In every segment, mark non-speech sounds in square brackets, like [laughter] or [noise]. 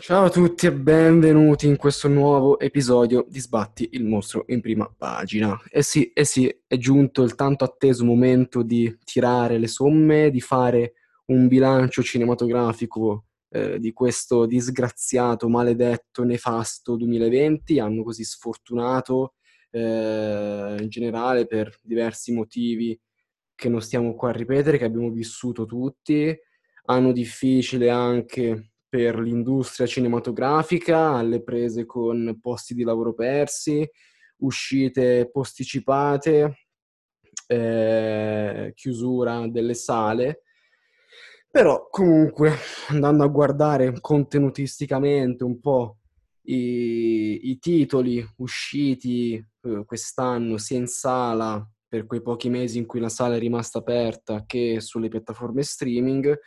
Ciao a tutti e benvenuti in questo nuovo episodio di Sbatti il mostro in prima pagina. E sì, eh sì, è giunto il tanto atteso momento di tirare le somme, di fare un bilancio cinematografico eh, di questo disgraziato, maledetto, nefasto 2020, anno così sfortunato eh, in generale per diversi motivi che non stiamo qua a ripetere, che abbiamo vissuto tutti, anno difficile anche per l'industria cinematografica, alle prese con posti di lavoro persi, uscite posticipate, eh, chiusura delle sale. Però comunque andando a guardare contenutisticamente un po' i, i titoli usciti eh, quest'anno sia in sala per quei pochi mesi in cui la sala è rimasta aperta che sulle piattaforme streaming,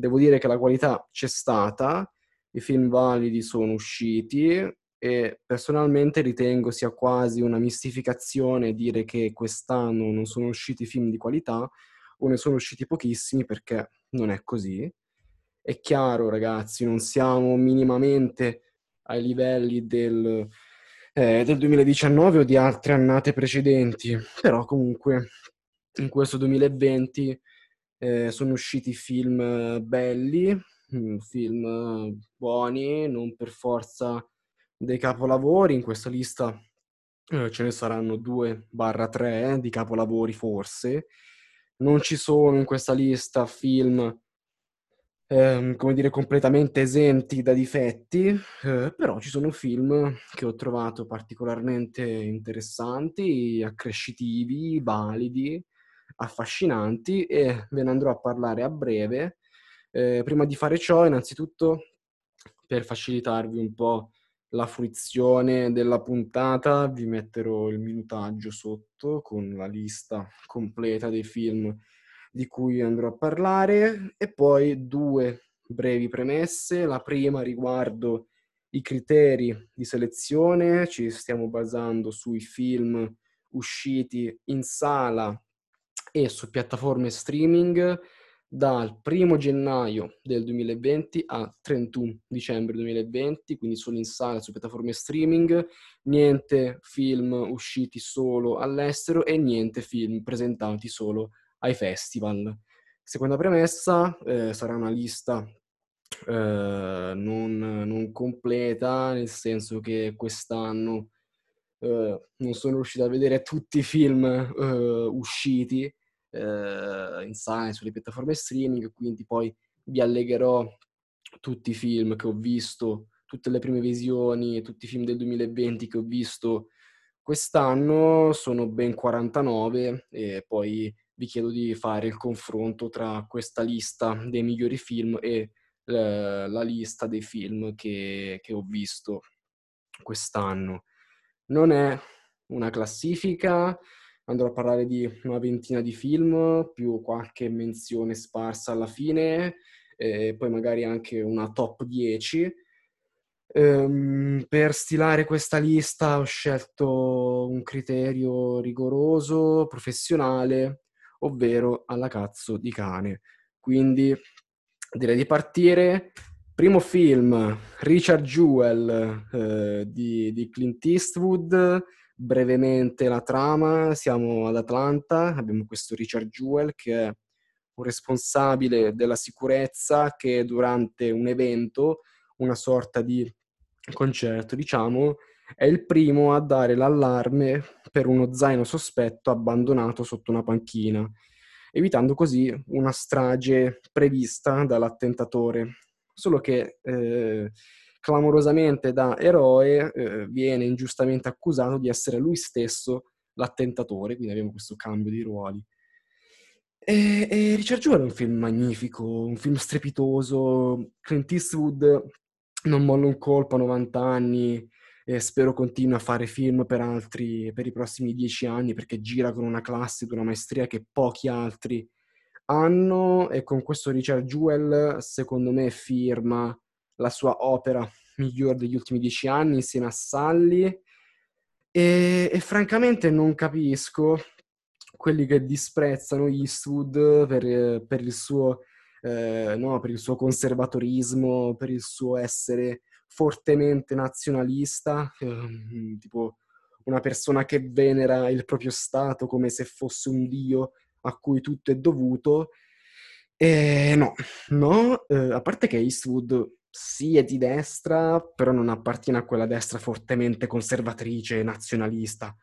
Devo dire che la qualità c'è stata, i film validi sono usciti e personalmente ritengo sia quasi una mistificazione dire che quest'anno non sono usciti film di qualità o ne sono usciti pochissimi perché non è così. È chiaro ragazzi, non siamo minimamente ai livelli del, eh, del 2019 o di altre annate precedenti, però comunque in questo 2020 eh, sono usciti film eh, belli, mm, film eh, buoni, non per forza dei capolavori. In questa lista eh, ce ne saranno 2-3 eh, di capolavori forse. Non ci sono in questa lista film, eh, come dire, completamente esenti da difetti, però ci sono film che ho trovato particolarmente interessanti, accrescitivi, validi, affascinanti e ve ne andrò a parlare a breve. Eh, prima di fare ciò, innanzitutto, per facilitarvi un po' la fruizione della puntata, vi metterò il minutaggio sotto con la lista completa dei film di cui andrò a parlare e poi due brevi premesse. La prima riguardo i criteri di selezione, ci stiamo basando sui film usciti in sala e su piattaforme streaming dal 1 gennaio del 2020 al 31 dicembre 2020, quindi solo in sala su piattaforme streaming, niente film usciti solo all'estero e niente film presentati solo ai festival. Seconda premessa, eh, sarà una lista eh, non, non, completa, nel senso che quest'anno eh, non sono riuscito a vedere tutti i film eh, usciti, eh, in sala sulle piattaforme streaming, quindi poi vi allegherò tutti i film che ho visto, tutte le prime visioni, tutti i film del 2020 che ho visto quest'anno, sono ben 49 e poi vi chiedo di fare il confronto tra questa lista dei migliori film e eh, la lista dei film che, che ho visto quest'anno. Non è una classifica, andrò a parlare di una ventina di film, più qualche menzione sparsa alla fine, e poi magari anche una top 10. Ehm, per stilare questa lista ho scelto un criterio rigoroso, professionale, ovvero alla cazzo di cane. Quindi direi di partire. Primo film, Richard Jewell eh, di, di Clint Eastwood, brevemente la trama, siamo ad Atlanta, abbiamo questo Richard Jewell che è un responsabile della sicurezza che durante un evento, una sorta di concerto, diciamo, è il primo a dare l'allarme per uno zaino sospetto abbandonato sotto una panchina, evitando così una strage prevista dall'attentatore. Solo che eh, clamorosamente da eroe eh, viene ingiustamente accusato di essere lui stesso l'attentatore, quindi abbiamo questo cambio di ruoli. E, e Richard Jewell è un film magnifico, un film strepitoso, Clint Eastwood non molla un colpo a 90 anni e spero continui a fare film per altri, per i prossimi dieci anni, perché gira con una classe, con una maestria che pochi altri hanno e con questo Richard Jewell secondo me firma la sua opera migliore degli ultimi dieci anni insieme a Sully. E, e francamente non capisco quelli che disprezzano Eastwood per, per, il suo, eh, no, per il suo conservatorismo, per il suo essere fortemente nazionalista, eh, tipo una persona che venera il proprio Stato come se fosse un dio a cui tutto è dovuto. E no, no, eh, a parte che Eastwood sì è di destra, però non appartiene a quella destra fortemente conservatrice, nazionalista.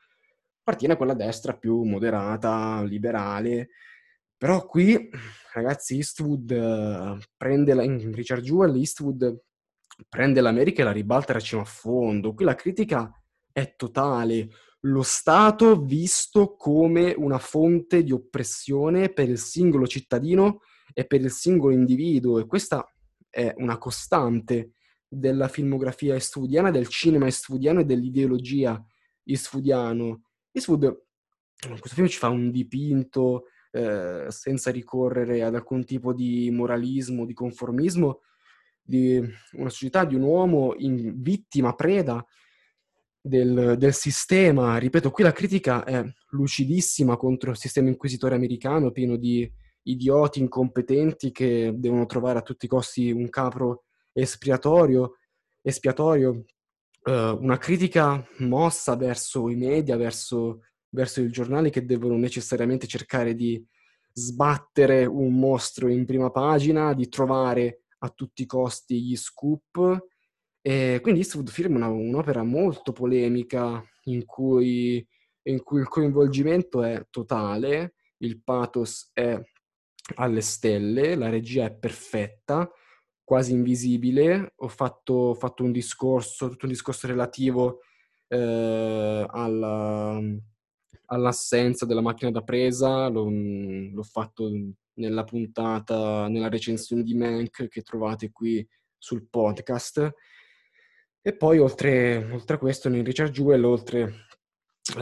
Appartiene a quella destra più moderata, liberale. Però qui, ragazzi, Eastwood uh, prende la, in Richard Jewell, Eastwood prende l'America e la ribalta la cima a fondo. Qui la critica è totale. Lo Stato visto come una fonte di oppressione per il singolo cittadino e per il singolo individuo e questa è una costante della filmografia eastwoodiana, del cinema eastwoodiano e dell'ideologia eastwoodiano. Eastwood in questo film ci fa un dipinto eh, senza ricorrere ad alcun tipo di moralismo, di conformismo, di una società, di un uomo in vittima, preda del, del, sistema. Ripeto, qui la critica è lucidissima contro il sistema inquisitore americano, pieno di idioti incompetenti che devono trovare a tutti i costi un capro espiatorio, espiatorio uh, una critica mossa verso i media, verso, verso i giornali che devono necessariamente cercare di sbattere un mostro in prima pagina, di trovare a tutti i costi gli scoop e quindi Eastwood firma una, un'opera molto polemica in cui, in cui, il coinvolgimento è totale, il pathos è alle stelle, la regia è perfetta, quasi invisibile. Ho fatto, fatto un discorso, tutto un discorso relativo eh, alla, all'assenza della macchina da presa, l'ho, l'ho fatto nella puntata, nella recensione di Mank che trovate qui sul podcast. E poi oltre, oltre a questo, in Richard Jewell, oltre uh,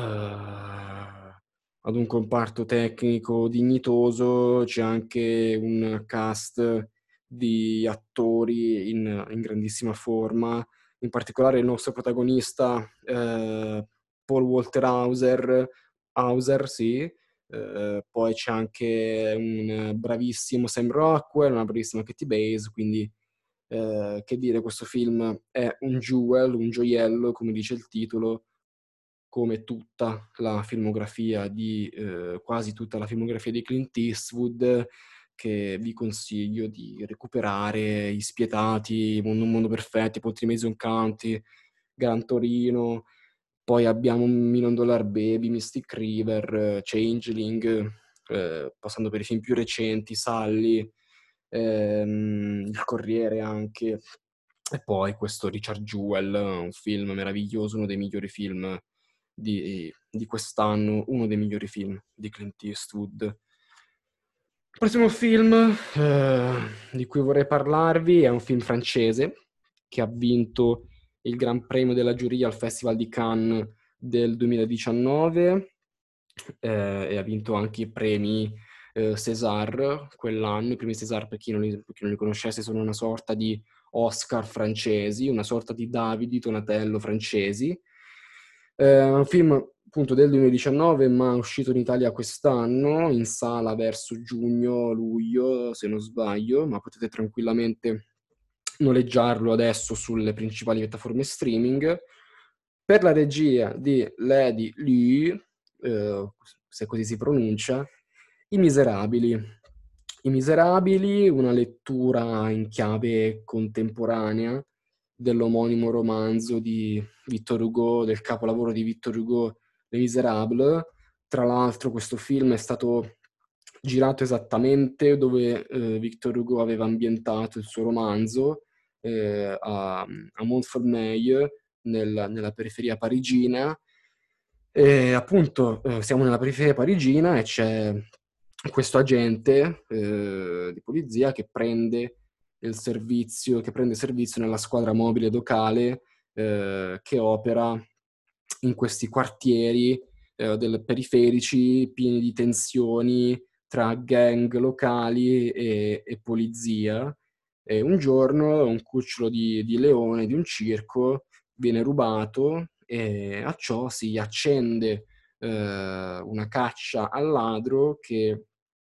ad un comparto tecnico dignitoso, c'è anche un cast di attori in, in grandissima forma, in particolare il nostro protagonista uh, Paul Walter Hauser, Hauser sì, Uh, poi c'è anche un bravissimo Sam Rockwell, una bravissima Katie Bays, quindi eh, che dire, questo film è un jewel, un gioiello, come dice il titolo, come tutta la filmografia di, eh, quasi tutta la filmografia di Clint Eastwood, che vi consiglio di recuperare, I Spietati, Mondo, Mondo Perfetti, Poltri Mason County, Gran Torino, poi abbiamo Million Dollar Baby, Mystic River, Changeling, eh, passando per i film più recenti, Sally, ehm, Il Corriere anche, e poi questo Richard Jewell, un film meraviglioso, uno dei migliori film di, di quest'anno, uno dei migliori film di Clint Eastwood. Il prossimo film eh, di cui vorrei parlarvi è un film francese che ha vinto il Gran Premio della giuria al Festival di Cannes del 2019 eh, e ha vinto anche i premi eh, César quell'anno. I primi César, per chi, non li, per chi non li conoscesse, sono una sorta di Oscar francesi, una sorta di Davidi Donatello francesi. Eh, un film appunto del 2019, ma uscito in Italia quest'anno, in sala verso giugno-luglio, se non sbaglio, ma potete tranquillamente noleggiarlo adesso sulle principali piattaforme streaming. Per la regia di Lady Lee, eh, se così si pronuncia, i Miserabili. I Miserabili, una lettura in chiave contemporanea dell'omonimo romanzo di Victor Hugo, del capolavoro di Victor Hugo, Les Miserables. Tra l'altro questo film è stato girato esattamente dove eh, Victor Hugo aveva ambientato il suo romanzo, eh, a, a Montfermeil, nel, nella periferia parigina. E appunto eh, siamo nella periferia parigina e c'è questo agente eh, di polizia che prende il servizio, che prende servizio nella squadra mobile locale eh, che opera in questi quartieri eh, del, periferici pieni di tensioni tra gang locali e, e polizia. E un giorno un cucciolo di, di leone di un circo viene rubato e a ciò si accende eh, una caccia al ladro che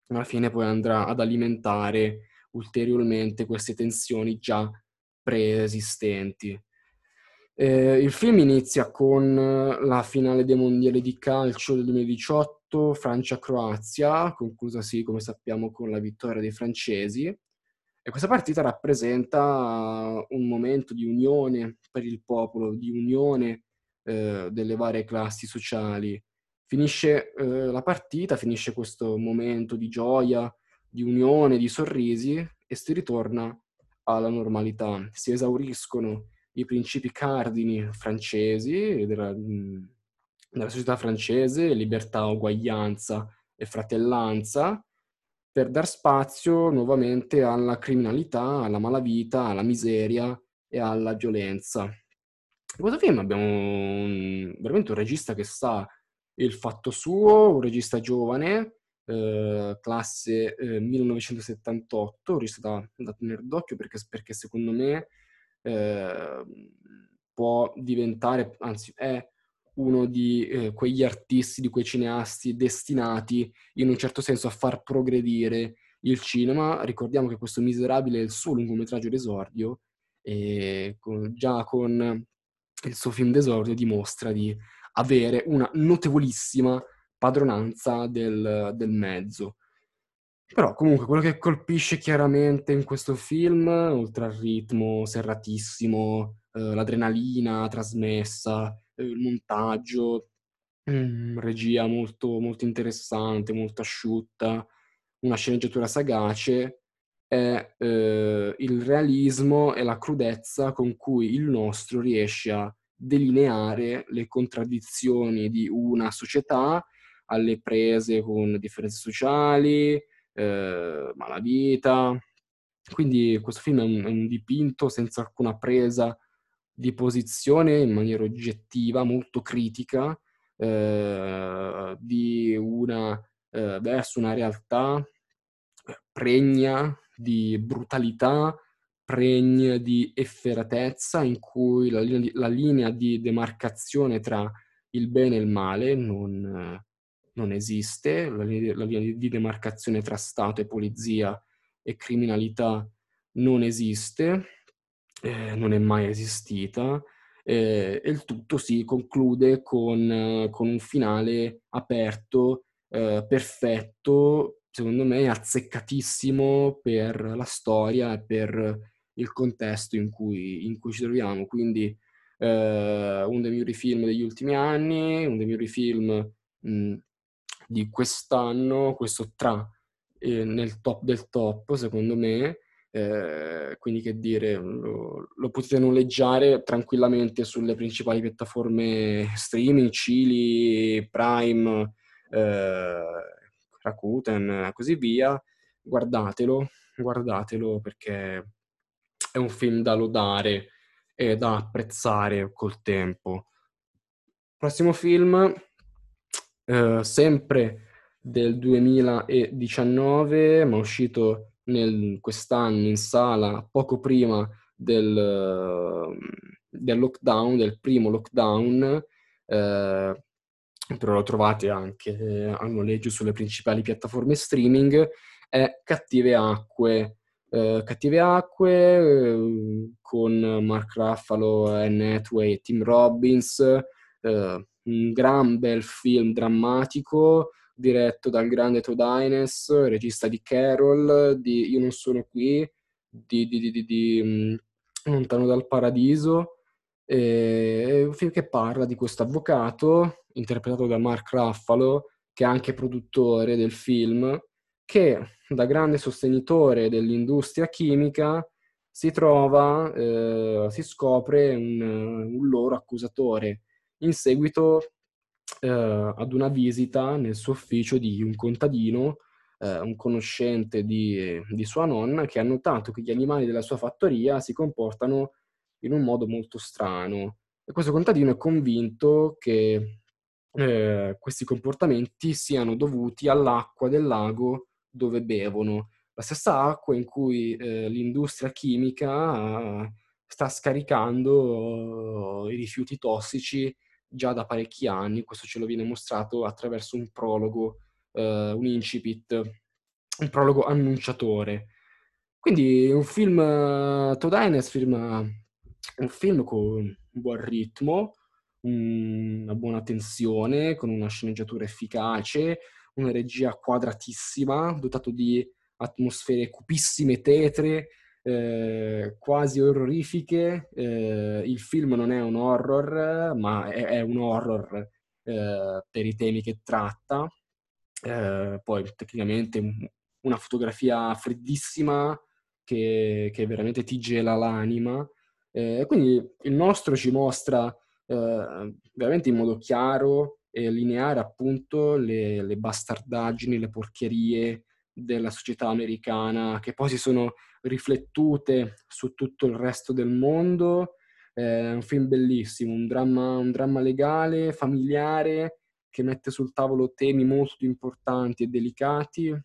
alla fine poi andrà ad alimentare ulteriormente queste tensioni già preesistenti. Eh, il film inizia con la finale dei mondiali di calcio del 2018, Francia-Croazia, conclusasi come sappiamo con la vittoria dei francesi. E questa partita rappresenta un momento di unione per il popolo, di unione eh, delle varie classi sociali. Finisce eh, la partita, finisce questo momento di gioia, di unione, di sorrisi e si ritorna alla normalità. Si esauriscono i principi cardini francesi della, della società francese, libertà, uguaglianza e fratellanza, per dar spazio nuovamente alla criminalità, alla malavita, alla miseria e alla violenza. In questo film abbiamo un, veramente un regista che sa il fatto suo, un regista giovane, eh, classe eh, 1978, un regista da, da tenere d'occhio perché, perché secondo me eh, può diventare, anzi è uno di eh, quegli artisti, di quei cineasti destinati in un certo senso a far progredire il cinema. Ricordiamo che questo Miserabile è il suo lungometraggio d'esordio e con, già con il suo film d'esordio dimostra di avere una notevolissima padronanza del, del mezzo. Però comunque quello che colpisce chiaramente in questo film, oltre al ritmo serratissimo, eh, l'adrenalina trasmessa, eh, il montaggio, mm, regia molto, molto interessante, molto asciutta, una sceneggiatura sagace, è eh, il realismo e la crudezza con cui il nostro riesce a delineare le contraddizioni di una società alle prese con differenze sociali, eh, malavita. Quindi questo film è un, è un dipinto senza alcuna presa di posizione in maniera oggettiva, molto critica, eh, una, eh, verso una realtà pregna di brutalità, pregna di efferatezza, in cui la, la linea di demarcazione tra il bene e il male non, non esiste, la linea, la linea di demarcazione tra Stato e polizia e criminalità non esiste, eh, non è mai esistita, eh, e il tutto si conclude con, con un finale aperto, eh, perfetto, secondo me azzeccatissimo per la storia e per il contesto in cui, in cui ci troviamo. Quindi eh, uno dei migliori film degli ultimi anni, uno dei migliori film mh, di quest'anno, questo tra eh, nel top del top, secondo me. Eh, quindi che dire, lo, lo, potete noleggiare tranquillamente sulle principali piattaforme streaming, Chili, Prime, eh, Rakuten così via. Guardatelo, guardatelo perché è un film da lodare e da apprezzare col tempo. Prossimo film eh, sempre del 2019, ma uscito nel, quest'anno in sala poco prima del, del lockdown, del primo lockdown, eh, però lo trovate anche eh, a noleggio sulle principali piattaforme streaming, è Cattive Acque. Eh, Cattive Acque eh, con Mark Ruffalo, Anne Hathaway e Tim Robbins, eh, un gran bel film drammatico diretto dal grande Todd Haynes, regista di Carol, di Io non sono qui, di, di, di, di um, Lontano dal paradiso. è un film che parla di questo avvocato, interpretato da Mark Ruffalo, che è anche produttore del film, che da grande sostenitore dell'industria chimica si trova, eh, si scopre un, un loro accusatore in seguito eh, ad una visita nel suo ufficio di un contadino, eh, un conoscente di, di, sua nonna, che ha notato che gli animali della sua fattoria si comportano in un modo molto strano. E questo contadino è convinto che eh, questi comportamenti siano dovuti all'acqua del lago dove bevono. La stessa acqua in cui eh, l'industria chimica sta scaricando i rifiuti tossici già da parecchi anni, questo ce lo viene mostrato attraverso un prologo, eh, un incipit, un prologo annunciatore. Quindi un film, Todd Haynes firma un film con un buon ritmo, una buona tensione, con una sceneggiatura efficace, una regia quadratissima, dotato di atmosfere cupissime, tetre, eh, quasi orrorifiche. Eh, il film non è un horror, ma è, è un horror eh, per i temi che tratta. Eh, poi tecnicamente una fotografia freddissima che, che veramente ti gela l'anima. Eh, quindi il nostro ci mostra eh, veramente in modo chiaro e lineare appunto le, le bastardaggini, le porcherie della società americana che poi si sono riflettute su tutto il resto del mondo. È un film bellissimo, un dramma, un dramma legale, familiare, che mette sul tavolo temi molto importanti e delicati,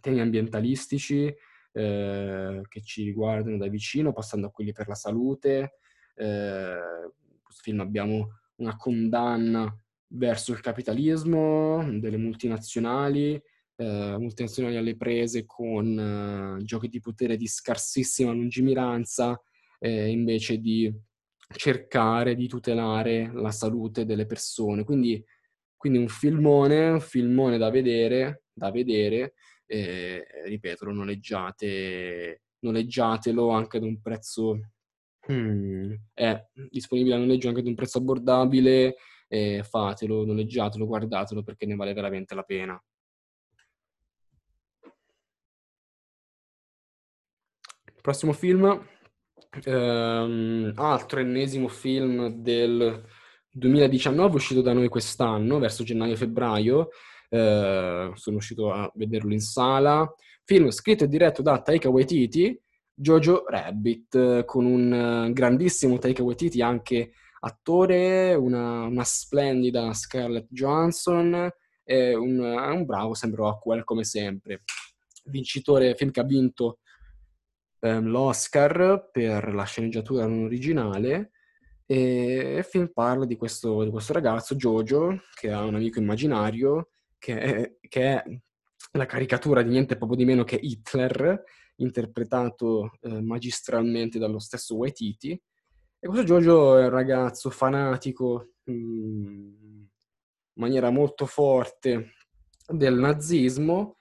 temi ambientalistici eh, che ci riguardano da vicino, passando a quelli per la salute. Eh, in questo film abbiamo una condanna verso il capitalismo delle multinazionali, eh, multinazionali alle prese con eh, giochi di potere di scarsissima lungimiranza, eh, invece di cercare di tutelare la salute delle persone. Quindi, quindi un filmone, un filmone da vedere, da vedere, ripeto, lo noleggiate, noleggiatelo anche ad un prezzo hmm, è disponibile a noleggio anche ad un prezzo abbordabile e fatelo, noleggiatelo, guardatelo perché ne vale veramente la pena. Prossimo film, ehm, altro ennesimo film del 2019 uscito da noi quest'anno, verso gennaio-febbraio. Eh, sono uscito a vederlo in sala. Film scritto e diretto da Taika Waititi, Jojo Rabbit, con un grandissimo Taika Waititi, anche attore, una, una splendida Scarlett Johansson e un, un bravo sempre Rockwell come sempre. Vincitore, film che ha vinto ehm, l'Oscar per la sceneggiatura non originale e il film parla di questo, di questo ragazzo, Jojo, che ha un amico immaginario che è, che è la caricatura di niente poco di meno che Hitler, interpretato eh, magistralmente dallo stesso Waititi. E questo Jojo è un ragazzo fanatico mh, in maniera molto forte del nazismo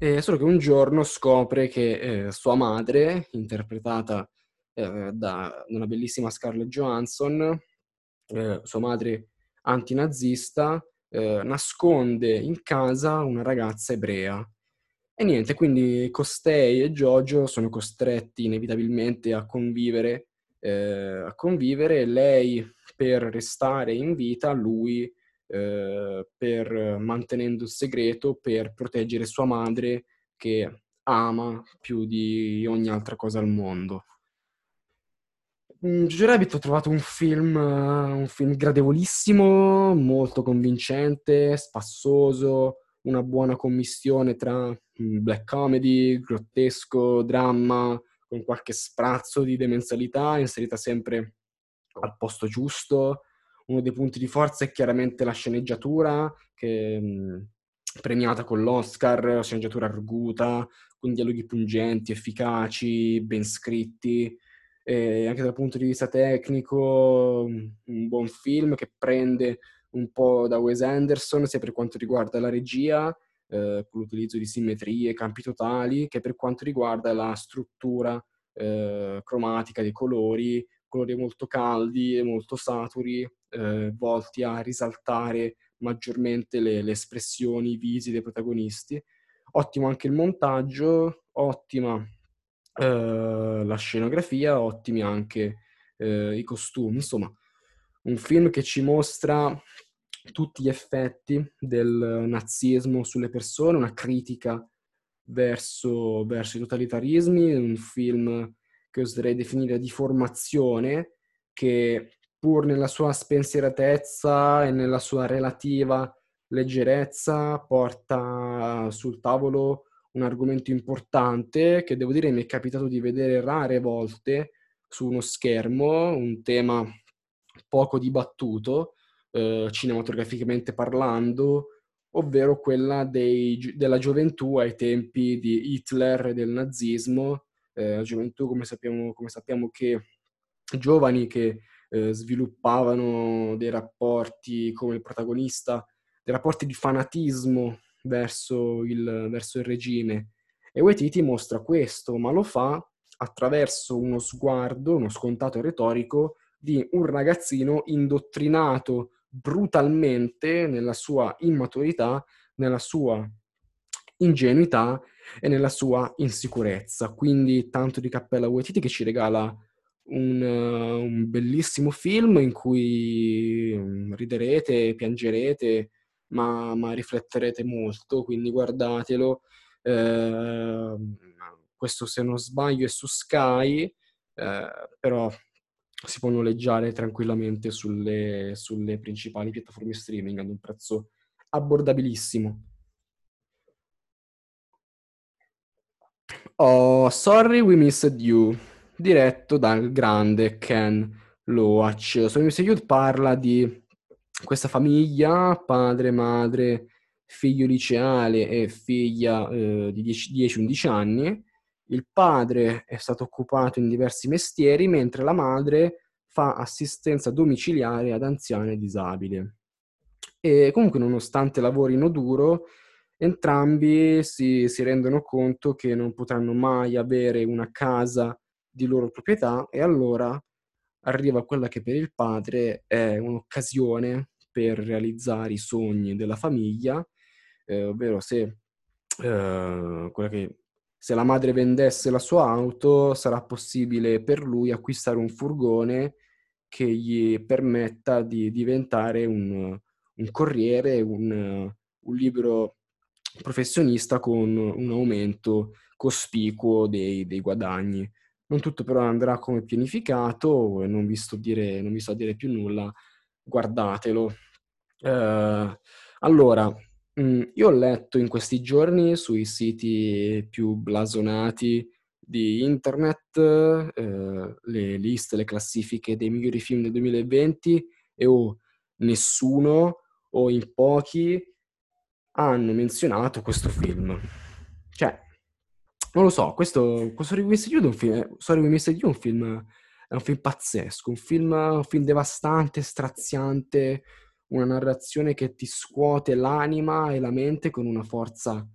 eh, solo che un giorno scopre che eh, sua madre, interpretata eh, da una bellissima Scarlett Johansson, eh, sua madre antinazista, eh, nasconde in casa una ragazza ebrea. E niente, quindi costei e Giorgio sono costretti inevitabilmente a convivere, eh, a convivere, lei per restare in vita, lui eh, per mantenendo il segreto per proteggere sua madre che ama più di ogni altra cosa al mondo. Jojo Rabbit ho trovato un film, un film gradevolissimo, molto convincente, spassoso, una buona commissione tra black comedy, grottesco, dramma, con qualche sprazzo di demenzialità inserita sempre al posto giusto, uno dei punti di forza è chiaramente la sceneggiatura, che è premiata con l'Oscar, sceneggiatura arguta, con dialoghi pungenti, efficaci, ben scritti, e anche dal punto di vista tecnico un buon film che prende un po' da Wes Anderson sia per quanto riguarda la regia, eh, con l'utilizzo di simmetrie, campi totali, che per quanto riguarda la struttura eh, cromatica dei colori, colori molto caldi e molto saturi, eh, volti a risaltare maggiormente le, le espressioni, i visi dei protagonisti. Ottimo anche il montaggio, ottima eh, la scenografia, ottimi anche eh, i costumi. Insomma, un film che ci mostra tutti gli effetti del nazismo sulle persone, una critica verso, verso i totalitarismi, un film che oserei definire di formazione, che pur nella sua spensieratezza e nella sua relativa leggerezza porta sul tavolo un argomento importante che devo dire mi è capitato di vedere rare volte su uno schermo, un tema poco dibattuto, eh, cinematograficamente parlando, ovvero quella dei, della gioventù ai tempi di Hitler e del nazismo, ehm, gioventù come sappiamo come sappiamo che giovani che, ehm, sviluppavano dei rapporti come il protagonista, dei rapporti di fanatismo verso il verso il regime. E Waititi mostra questo, ma lo fa attraverso uno sguardo, uno scontato retorico, di un ragazzino indottrinato brutalmente nella sua immaturità, nella sua ingenuità e nella sua insicurezza. Quindi tanto di cappello a Waititi che ci regala un, un bellissimo film in cui mm, riderete, piangerete, ma, ma rifletterete molto, quindi guardatelo. Eh, questo se non sbaglio è su Sky, eh, però si può noleggiare tranquillamente sulle, sulle principali piattaforme streaming ad un prezzo abbordabilissimo. Oh, Sorry We Missed You, diretto dal grande Ken Loach. Sorry We Missed You parla di questa famiglia, padre, madre, figlio liceale e figlia eh, di 10-11 anni. Il padre è stato occupato in diversi mestieri, mentre la madre fa assistenza domiciliare ad anziane disabili. E comunque, nonostante lavorino duro, entrambi si, si rendono conto che non potranno mai avere una casa di loro proprietà e allora arriva quella che per il padre è un'occasione per realizzare i sogni della famiglia, eh, ovvero se, eh, che, se la madre vendesse la sua auto sarà possibile per lui acquistare un furgone che gli permetta di diventare un, un corriere, un, un libero professionista con un aumento cospicuo dei, dei guadagni. Non tutto però andrà come pianificato, non vi sto, dire, non vi sto a dire più nulla, guardatelo. Eh, allora, mm, io ho letto in questi giorni sui siti più blasonati di internet eh, le liste, le classifiche dei migliori film del 2020 e o nessuno o in pochi hanno menzionato questo film. Cioè, non lo so, questo, questo Sorry We Missed You è un film, Sorry We Missed You un film, è un film pazzesco, un film, un film devastante, straziante, una narrazione che ti scuote l'anima e la mente con una forza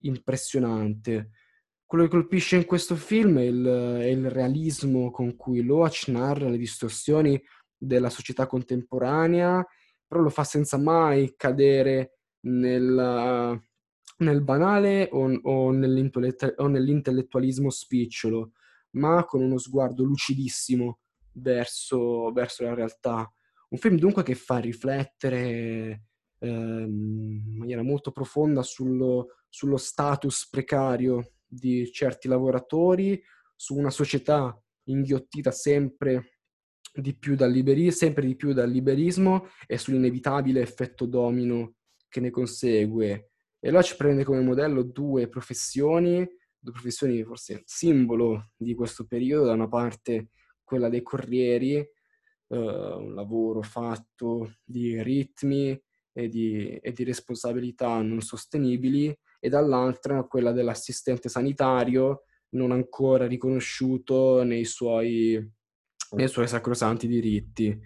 impressionante. Quello che colpisce in questo film è il, è il realismo con cui Loach narra le distorsioni della società contemporanea, però lo fa senza mai cadere nel, nel banale o, o, o nell'intellettualismo spicciolo, ma con uno sguardo lucidissimo verso, verso la realtà. Un film dunque che fa riflettere eh, in maniera molto profonda sullo, sullo status precario di certi lavoratori, su una società inghiottita sempre di più dal liberi- sempre di più dal liberismo e sull'inevitabile effetto domino che ne consegue. E allora ci prende come modello due professioni, due professioni forse simbolo di questo periodo, da una parte quella dei corrieri, uh, un lavoro fatto di ritmi e di, e di responsabilità non sostenibili, e dall'altra quella dell'assistente sanitario non ancora riconosciuto nei suoi, nei suoi sacrosanti diritti.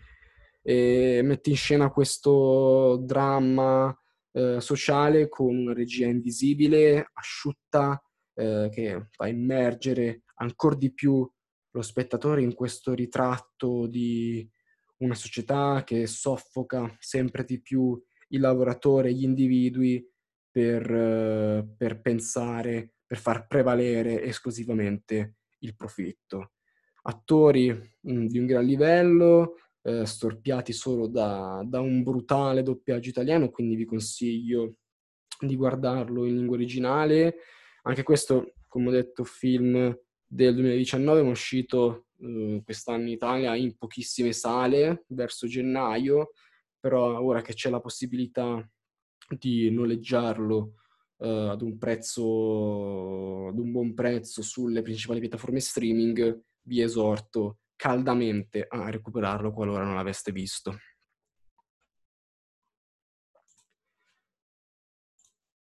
E mette in scena questo dramma eh, sociale con una regia invisibile, asciutta, eh, che fa immergere ancora di più lo spettatore in questo ritratto di una società che soffoca sempre di più il lavoratore gli individui per, eh, per pensare, per far prevalere esclusivamente il profitto. Attori mm, di un gran livello, eh, storpiati solo da, da, un brutale doppiaggio italiano, quindi vi consiglio di guardarlo in lingua originale. Anche questo, come ho detto, film del 2019, è uscito eh, quest'anno in Italia in pochissime sale, verso gennaio, però ora che c'è la possibilità di noleggiarlo uh, ad un prezzo, ad un buon prezzo sulle principali piattaforme streaming, vi esorto caldamente a recuperarlo qualora non l'aveste visto.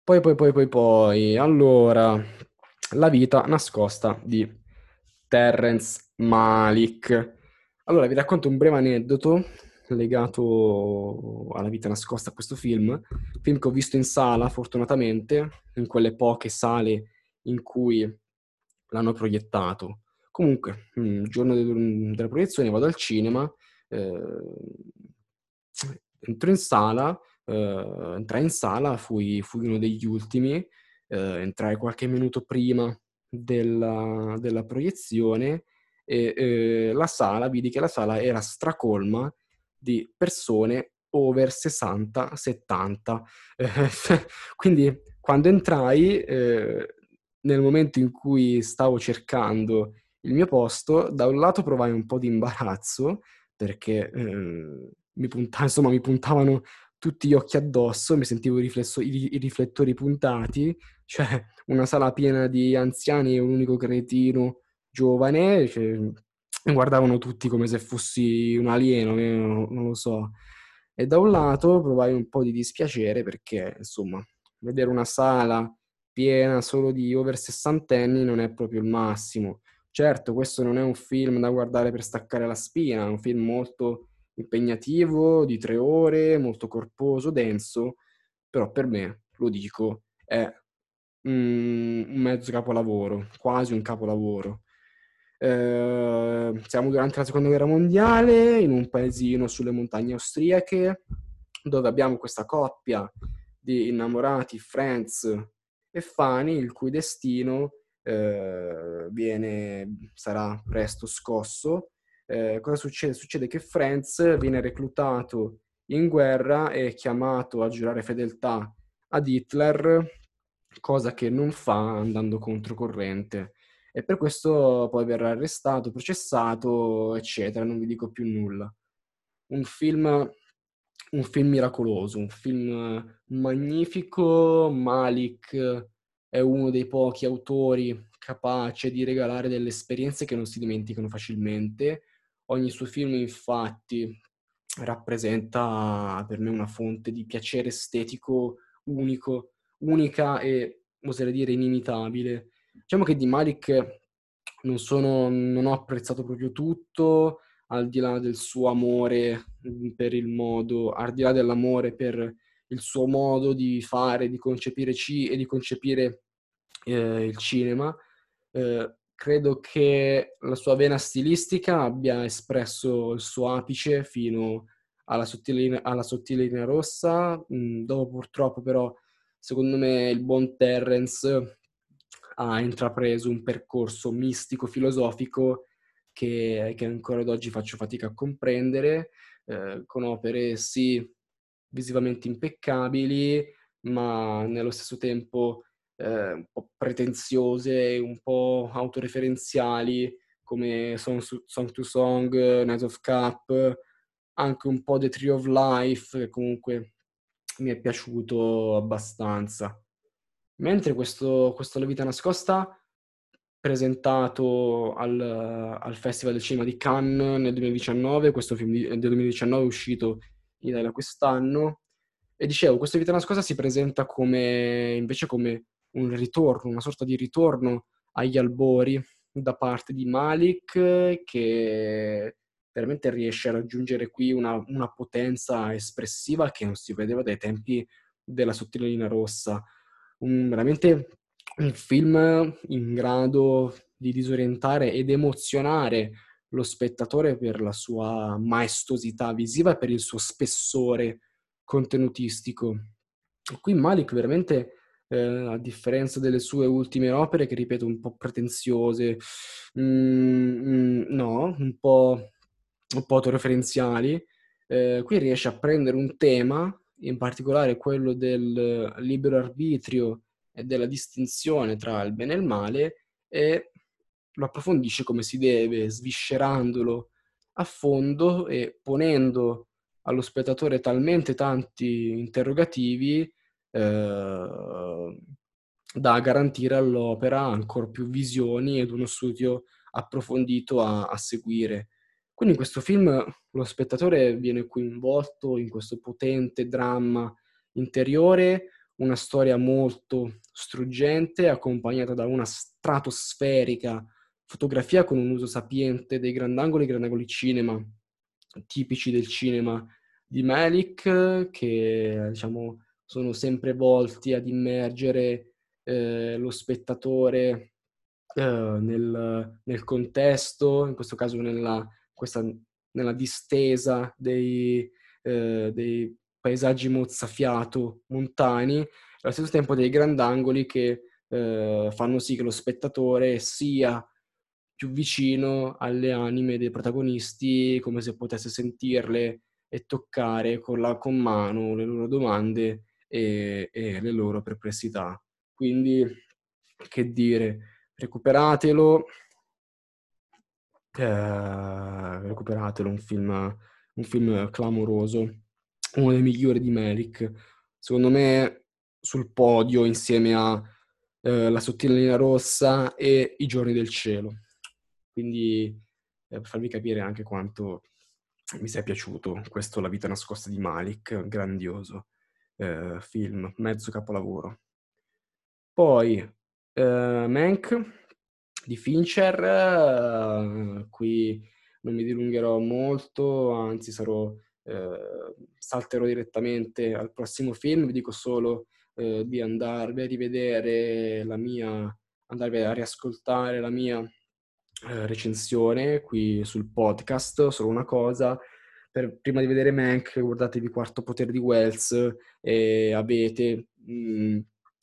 Poi, poi, poi, poi, poi, allora, la vita nascosta di Terrence Malik. Allora, vi racconto un breve aneddoto legato alla vita nascosta a questo film, film che ho visto in sala, fortunatamente, in quelle poche sale in cui l'hanno proiettato. Comunque, il giorno della proiezione vado al cinema, eh, entro in sala, eh, entrai in sala, fui, fui, uno degli ultimi, eh, entrai qualche minuto prima della, della proiezione e eh, la sala, vidi che la sala era stracolma di persone over 60-70. [laughs] quindi quando entrai, eh, nel momento in cui stavo cercando il mio posto, da un lato provai un po' di imbarazzo perché eh, mi, punta- insomma, mi puntavano tutti gli occhi addosso, mi sentivo i, riflesso- i, i riflettori puntati, [laughs] cioè una sala piena di anziani e un unico cretino giovane, cioè, guardavano tutti come se fossi un alieno, non, non lo so. E da un lato provai un po' di dispiacere perché, insomma, vedere una sala piena solo di over sessantenni non è proprio il massimo. Certo, questo non è un film da guardare per staccare la spina, è un film molto impegnativo, di tre ore, molto corposo, denso, però per me, lo dico, è un mezzo capolavoro, quasi un capolavoro. Eh, siamo durante la seconda guerra mondiale, in un paesino sulle montagne austriache, dove abbiamo questa coppia di innamorati, Franz e Fanny, il cui destino eh, viene, sarà presto scosso. Eh, cosa succede? Succede che Franz viene reclutato in guerra e chiamato a giurare fedeltà ad Hitler, cosa che non fa andando controcorrente e per questo poi verrà arrestato, processato, eccetera, non vi dico più nulla. Un film, un film miracoloso, un film magnifico, Malik è uno dei pochi autori capace di regalare delle esperienze che non si dimenticano facilmente. Ogni suo film infatti rappresenta per me una fonte di piacere estetico unico, unica e oserei dire inimitabile. Diciamo che di Malik non, sono, non ho apprezzato proprio tutto, al di là del suo amore mm, per il modo, al di là dell'amore per il suo modo di fare, di concepire C e di concepire eh, il cinema. Eh, credo che la sua vena stilistica abbia espresso il suo apice fino alla sottile, alla sottile linea rossa, mm, dopo purtroppo però, secondo me, il buon Terrence ha intrapreso un percorso mistico-filosofico che, che ancora ad oggi faccio fatica a comprendere, eh, con opere sì visivamente impeccabili, ma nello stesso tempo eh, un po' pretenziose, un po' autoreferenziali, come Song, Song to Song, Night of Cup, anche un po' The Tree of Life, che comunque mi è piaciuto abbastanza. Mentre questo, questo La vita nascosta, presentato al, al, Festival del Cinema di Cannes nel 2019, questo film del 2019 è uscito in Italia quest'anno, e dicevo, questa vita nascosta si presenta come, invece come un ritorno, una sorta di ritorno agli albori da parte di Malik, che veramente riesce a raggiungere qui una, una potenza espressiva che non si vedeva dai tempi della sottile linea rossa un, veramente un film in grado di disorientare ed emozionare lo spettatore per la sua maestosità visiva e per il suo spessore contenutistico. Qui Malik veramente, eh, a differenza delle sue ultime opere, che ripeto un po' pretenziose, mm, mm, no, un po', un po' autoreferenziali, eh, qui riesce a prendere un tema in particolare quello del libero arbitrio e della distinzione tra il bene e il male, e lo approfondisce come si deve, sviscerandolo a fondo e ponendo allo spettatore talmente tanti interrogativi eh, da garantire all'opera ancora più visioni ed uno studio approfondito a, a seguire. Quindi in questo film lo spettatore viene coinvolto in questo potente dramma interiore, una storia molto struggente, accompagnata da una stratosferica fotografia con un uso sapiente dei grandangoli, grandangoli cinema, tipici del cinema di Malik, che diciamo sono sempre volti ad immergere eh, lo spettatore eh, nel, nel, contesto, in questo caso nella, questa, nella distesa dei, eh, dei paesaggi mozzafiato montani, allo stesso tempo dei grandangoli che eh, fanno sì che lo spettatore sia più vicino alle anime dei protagonisti, come se potesse sentirle e toccare con, la, con mano le loro domande e, e le loro perplessità. Quindi, che dire, recuperatelo, eh, recuperatelo, un film, un film clamoroso, uno dei migliori di Malik. Secondo me sul podio insieme a eh, La sottile linea rossa e I giorni del cielo. Quindi eh, per farvi capire anche quanto mi sia piaciuto questo La vita nascosta di Malik, grandioso eh, film, mezzo capolavoro. Poi eh, Mank di Fincher, eh, qui non mi dilungherò molto, anzi sarò, eh, salterò direttamente al prossimo film, vi dico solo eh, di andarvi a rivedere la mia, andarvi a riascoltare la mia eh, recensione qui sul podcast, solo una cosa, per, prima di vedere Mank guardatevi Quarto Potere di Wells e avete, mh, mm,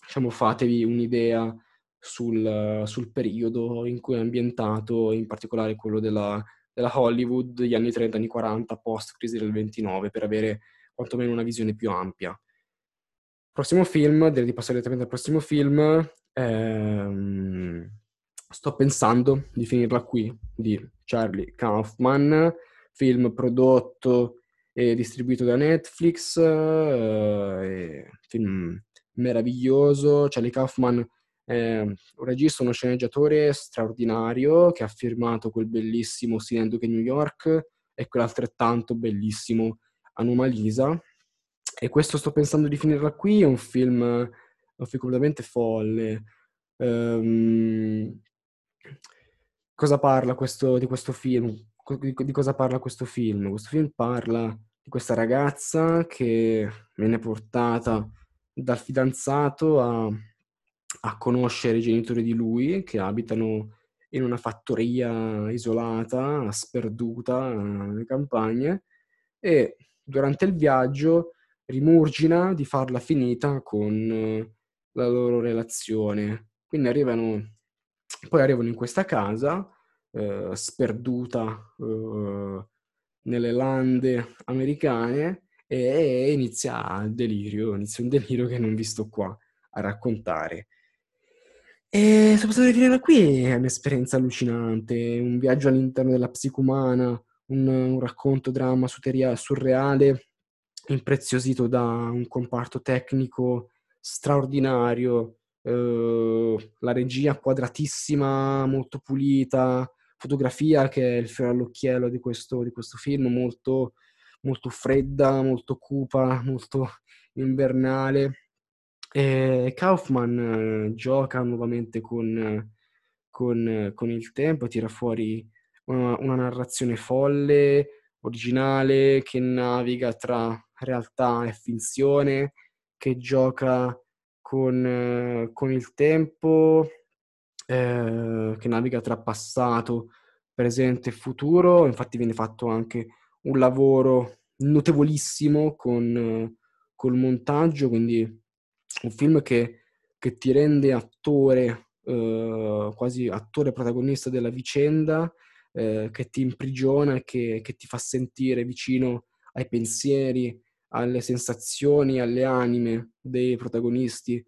diciamo, fatevi un'idea sul, sul, periodo in cui è ambientato, in particolare quello della, della Hollywood, gli anni 30, anni 40, post-crisi del 29, per avere quantomeno una visione più ampia. Prossimo film, direi di passare direttamente al prossimo film, ehm, sto pensando di finirla qui, di Charlie Kaufman, film prodotto e distribuito da Netflix, eh, film meraviglioso. Charlie Kaufman è un regista, uno sceneggiatore straordinario che ha firmato quel bellissimo Sinenduke New York e quell'altrettanto bellissimo Anomalisa. E questo sto pensando di finirla qui, è un film, un film completamente folle. Um, cosa parla questo, di questo film? Di, cosa parla questo film? Questo film parla di questa ragazza che viene portata dal fidanzato a, a, conoscere i genitori di lui che abitano in una fattoria isolata, sperduta nelle campagne e durante il viaggio rimurgina di farla finita con la loro relazione. Quindi arrivano, poi arrivano in questa casa eh, sperduta eh, nelle lande americane e inizia il delirio, inizia un delirio che non vi sto qua a raccontare. E se posso definire qui è un'esperienza allucinante, un viaggio all'interno della psicumana, un, un racconto dramma surreale, impreziosito da un comparto tecnico straordinario, eh, la regia quadratissima, molto pulita, fotografia che è il fiore all'occhiello di questo, di questo film, molto, molto fredda, molto cupa, molto invernale. E Kaufman eh, gioca nuovamente con, con, con, il tempo, tira fuori una, una, narrazione folle, originale, che naviga tra realtà e finzione, che gioca con, con il tempo eh, che naviga tra passato, presente e futuro. Infatti viene fatto anche un lavoro notevolissimo con, col montaggio, quindi un film che, che ti rende attore, eh, quasi attore protagonista della vicenda, eh, che ti imprigiona e che, che ti fa sentire vicino ai pensieri, alle sensazioni, alle anime dei protagonisti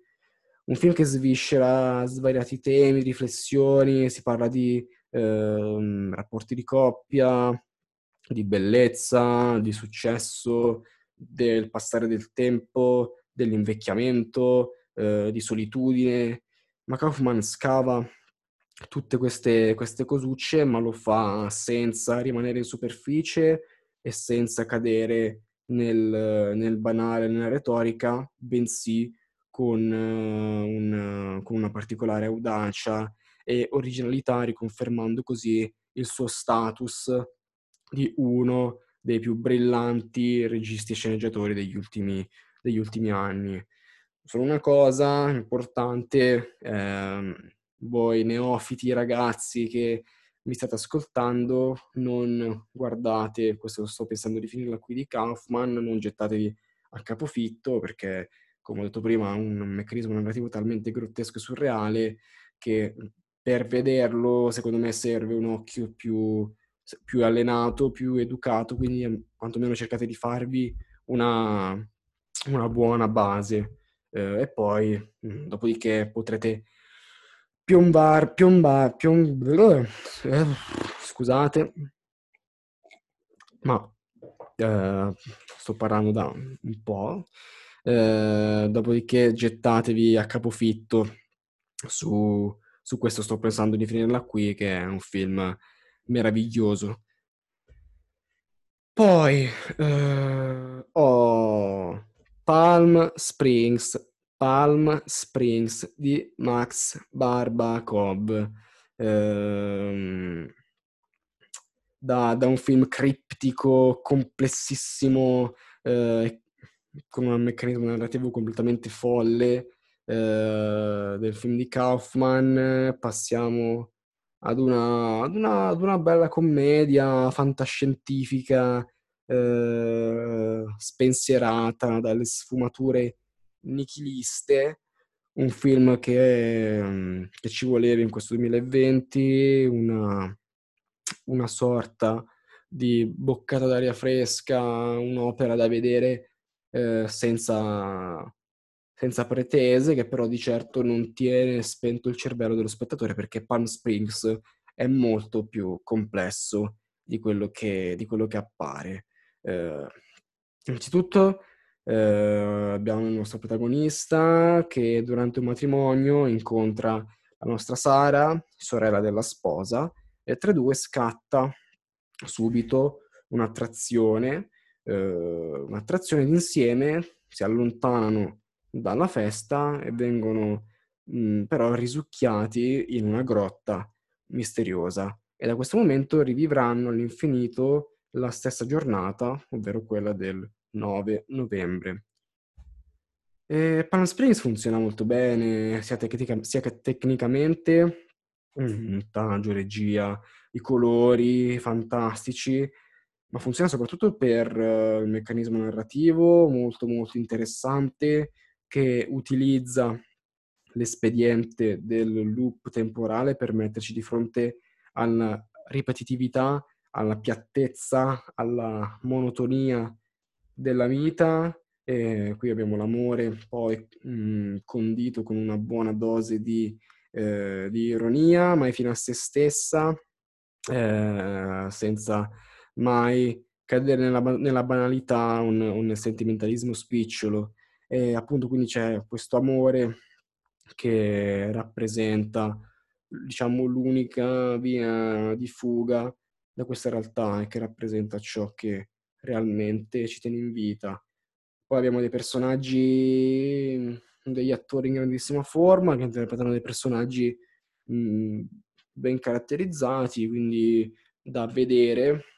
un film che sviscera svariati temi, riflessioni, si parla di eh, rapporti di coppia, di bellezza, di successo, del passare del tempo, dell'invecchiamento, eh, di solitudine. Ma Kaufman scava tutte queste, queste cosucce, ma lo fa senza rimanere in superficie e senza cadere nel, nel banale, nella retorica, bensì con, uh, un, con una particolare audacia e originalità, riconfermando così il suo status di uno dei più brillanti registi e sceneggiatori degli ultimi, degli ultimi anni. Solo una cosa importante, ehm, voi neofiti ragazzi che mi state ascoltando, non guardate, questo sto pensando di finirla qui di Kaufman, non gettatevi a capofitto perché, come ho detto prima, un meccanismo narrativo talmente grottesco e surreale che per vederlo, secondo me, serve un occhio più, più allenato, più educato, quindi ehm, quantomeno cercate di farvi una, una buona base. Eh, e poi, mm, dopodiché, potrete piombare, piombare, piombare, eh, scusate, ma eh, sto parlando da un po'. Eh, dopodiché gettatevi a capofitto su, su questo sto pensando di finirla qui, che è un film meraviglioso. Poi eh, ho Palm Springs, Palm Springs di Max Barbakov. Eh, da, da, un film criptico, complessissimo, eh, con un meccanismo narrativo completamente folle, eh, del film di Kaufman, passiamo ad una, ad una, ad una bella commedia fantascientifica, eh, spensierata dalle sfumature nichiliste, un film che, che ci voleva in questo 2020, una, una sorta di boccata d'aria fresca, un'opera da vedere eh, senza, senza pretese, che però di certo non tiene spento il cervello dello spettatore perché Palm Springs è molto più complesso di quello che, di quello che appare. Eh, innanzitutto eh, abbiamo il nostro protagonista che durante un matrimonio incontra la nostra Sara, sorella della sposa, e tra i due scatta subito un'attrazione, eh, un'attrazione d'insieme, si allontanano dalla festa e vengono mh, però risucchiati in una grotta misteriosa. E da questo momento rivivranno all'infinito la stessa giornata, ovvero quella del 9 novembre. E Palm Springs funziona molto bene, sia, tecnica- sia tecnicamente, montaggio, regia, i colori fantastici, ma funziona soprattutto per uh, il meccanismo narrativo molto molto interessante che utilizza l'espediente del loop temporale per metterci di fronte alla ripetitività, alla piattezza, alla monotonia della vita. E qui abbiamo l'amore poi mh, mm, condito con una buona dose di, eh, di ironia, mai fino a se stessa, eh, senza mai cadere nella, nella banalità, un, un sentimentalismo spicciolo e appunto quindi c'è questo amore che rappresenta, diciamo, l'unica via di fuga da questa realtà e che rappresenta ciò che realmente ci tiene in vita. Poi abbiamo dei personaggi, degli attori in grandissima forma che interpretano dei personaggi mh, ben caratterizzati, quindi da vedere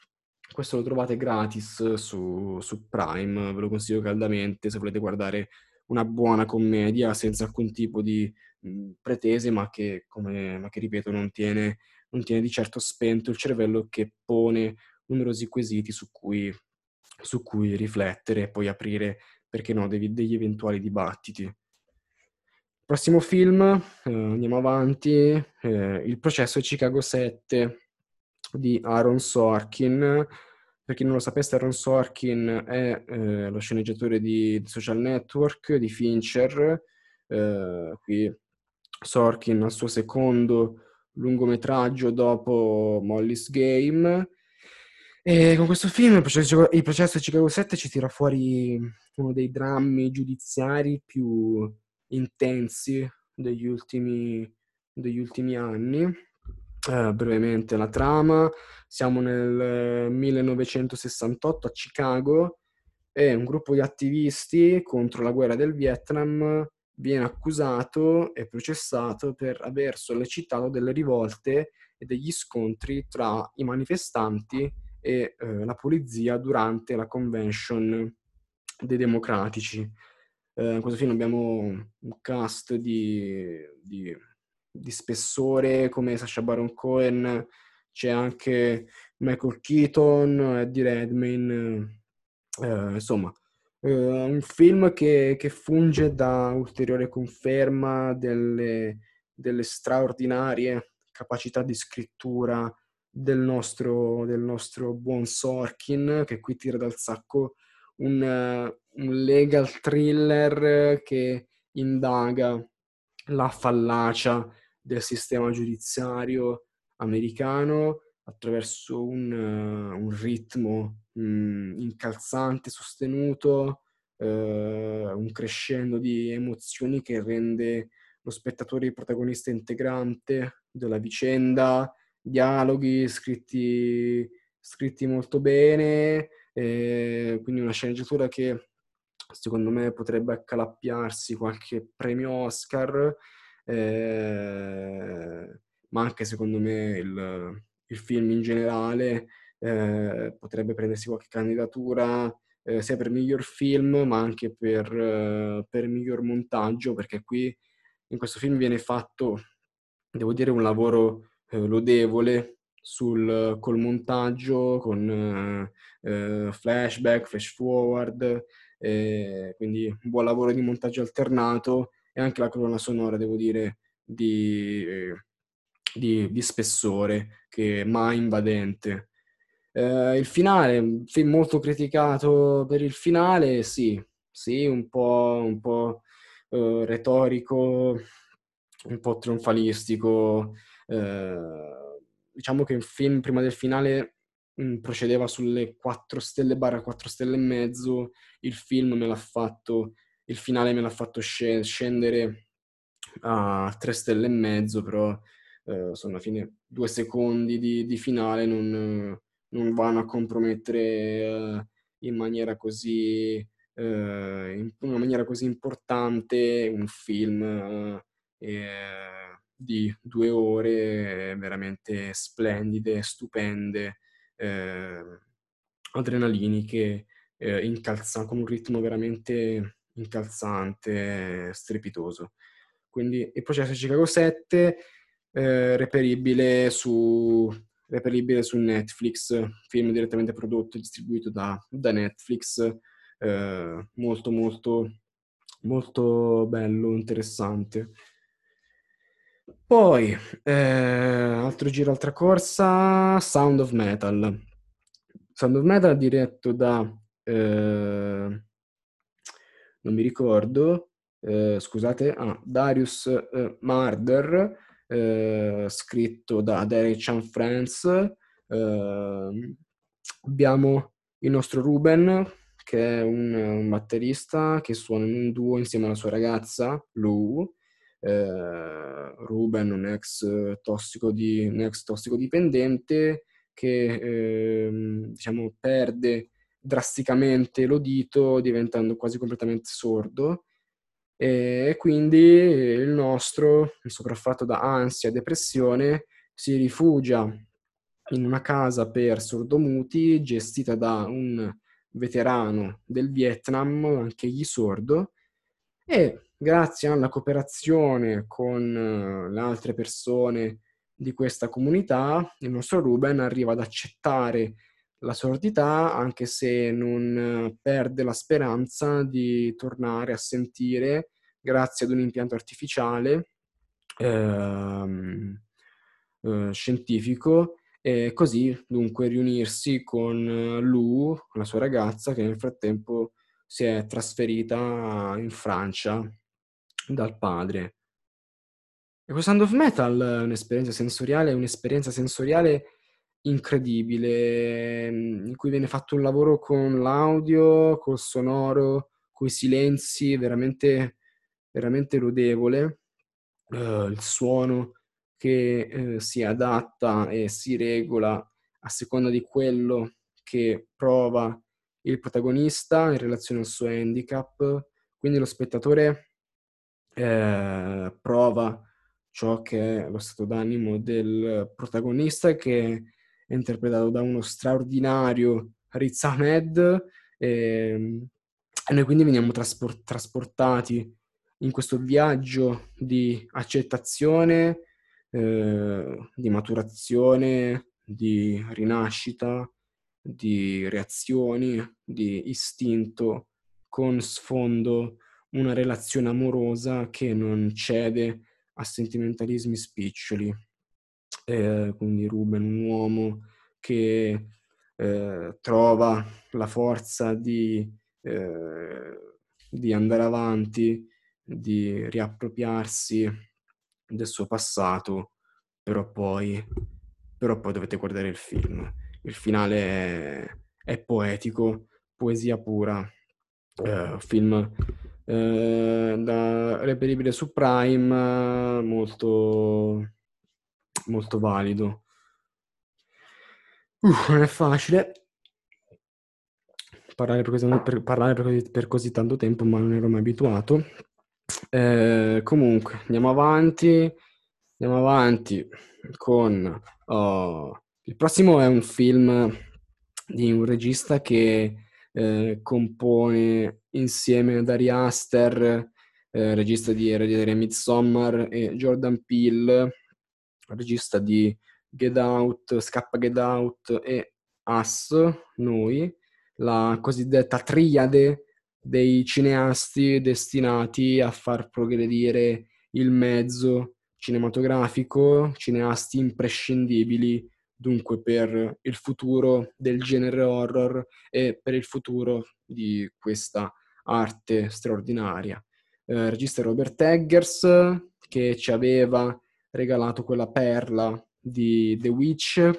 questo lo trovate gratis su, su Prime, ve lo consiglio caldamente se volete guardare una buona commedia senza alcun tipo di mh, pretese, ma che, come, ma che ripeto, non tiene, non tiene, di certo spento il cervello che pone numerosi quesiti su cui, su cui riflettere e poi aprire, perché no, degli, degli eventuali dibattiti. Prossimo film, eh, andiamo avanti, eh, Il processo Chicago 7 di Aaron Sorkin. Per chi non lo sapesse, Aaron Sorkin è eh, lo sceneggiatore di Social Network, di Fincher. Eh, qui Sorkin al suo secondo lungometraggio dopo Molly's Game. E con questo film, il processo, il processo di Chicago 7 ci tira fuori uno dei drammi giudiziari più intensi degli ultimi, degli ultimi anni eh, brevemente la trama. Siamo nel 1968 a Chicago e un gruppo di attivisti contro la guerra del Vietnam viene accusato e processato per aver sollecitato delle rivolte e degli scontri tra i manifestanti e eh, la polizia durante la convention dei democratici. Eh, in questo film abbiamo un cast di, di, di spessore come Sacha Baron Cohen, c'è anche Michael Keaton, Eddie Redmayne, eh, insomma, eh, un film che, che, funge da ulteriore conferma delle, delle straordinarie capacità di scrittura del nostro, del nostro, buon Sorkin, che qui tira dal sacco un, un legal thriller che indaga la fallacia del sistema giudiziario americano attraverso un, un ritmo mh, mm, incalzante, sostenuto, eh, un crescendo di emozioni che rende lo spettatore il protagonista integrante della vicenda, dialoghi scritti, scritti molto bene, eh, quindi una sceneggiatura che secondo me potrebbe accalappiarsi qualche premio Oscar, eh, ma anche secondo me il, il film in generale eh, potrebbe prendersi qualche candidatura eh, sia per miglior film ma anche per, eh, per miglior montaggio perché qui in questo film viene fatto, devo dire, un lavoro eh, lodevole sul, col montaggio, con eh, flashback, flash forward, quindi un buon lavoro di montaggio alternato e anche la colonna sonora, devo dire, di, di, di spessore, che è mai invadente. Eh, il finale, un film molto criticato per il finale, sì, sì, un po', un po' eh, retorico, un po' trionfalistico. Eh, diciamo che il film prima del finale mm, procedeva sulle 4 stelle barra 4 stelle e mezzo, il film me l'ha fatto, il finale me l'ha fatto scendere a 3 stelle e mezzo, però eh, sono alla fine due secondi di, di finale non, non, vanno a compromettere eh, in maniera così eh, in una maniera così importante un film eh, di due ore veramente splendide, stupende, eh, adrenaliniche, eh, incalza- con un ritmo veramente incalzante, strepitoso. Quindi il processo Chicago 7 eh, reperibile, su, reperibile su Netflix, film direttamente prodotto e distribuito da, da Netflix, eh, molto molto molto bello, interessante. Poi, eh, altro giro, altra corsa, Sound of Metal. Sound of Metal diretto da, eh, non mi ricordo, eh, scusate, ah, Darius eh, Marder, eh, scritto da Derek Chan Friends. Eh, abbiamo il nostro Ruben, che è un, un, batterista che suona in un duo insieme alla sua ragazza, Lou. Eh, Ruben, un ex tossico, di, un ex tossicodipendente che eh, diciamo, perde drasticamente l'udito diventando quasi completamente sordo. E quindi il nostro, sopraffatto da ansia e depressione, si rifugia in una casa per sordomuti gestita da un veterano del Vietnam, anche gli sordo, e grazie alla cooperazione con le altre persone di questa comunità, il nostro Ruben arriva ad accettare la sordità, anche se non perde la speranza di tornare a sentire grazie ad un impianto artificiale ehm, eh, scientifico e così dunque riunirsi con Lou, la sua ragazza, che nel frattempo si è trasferita in Francia dal padre. E questo Sound of Metal è un'esperienza sensoriale, un'esperienza sensoriale incredibile, in cui viene fatto un lavoro con l'audio, col sonoro, con i silenzi, veramente, veramente lodevole. Uh, il suono che eh, si adatta e si regola a seconda di quello che prova il protagonista in relazione al suo handicap. Quindi lo spettatore eh, prova ciò che è lo stato d'animo del protagonista che è interpretato da uno straordinario Riz Ahmed e, e noi quindi veniamo trasport- trasportati in questo viaggio di accettazione, eh, di maturazione, di rinascita, di reazioni, di istinto, con sfondo una relazione amorosa che non cede a sentimentalismi spiccioli. Eh, quindi Ruben, un uomo che eh, trova la forza di, eh, di andare avanti, di riappropriarsi del suo passato, però poi, però poi dovete guardare il film. Il finale è, è poetico, poesia pura, eh, film eh, da, reperibile su Prime, molto, molto valido. Uh, non è facile parlare, per così, per, parlare per, così, per così tanto tempo, ma non ero mai abituato. Eh, comunque, andiamo avanti. Andiamo avanti con... Oh, il prossimo è un film di un regista che eh, compone insieme ad Ari Aster, eh, regista di Ereditary Midsommar, e Jordan Peele, regista di Get Out, Scappa Get Out e Us, noi, la cosiddetta triade dei cineasti destinati a far progredire il mezzo cinematografico, cineasti imprescindibili dunque per il futuro del genere horror e per il futuro di questa arte straordinaria. Eh, regista Robert Eggers che ci aveva regalato quella perla di The Witch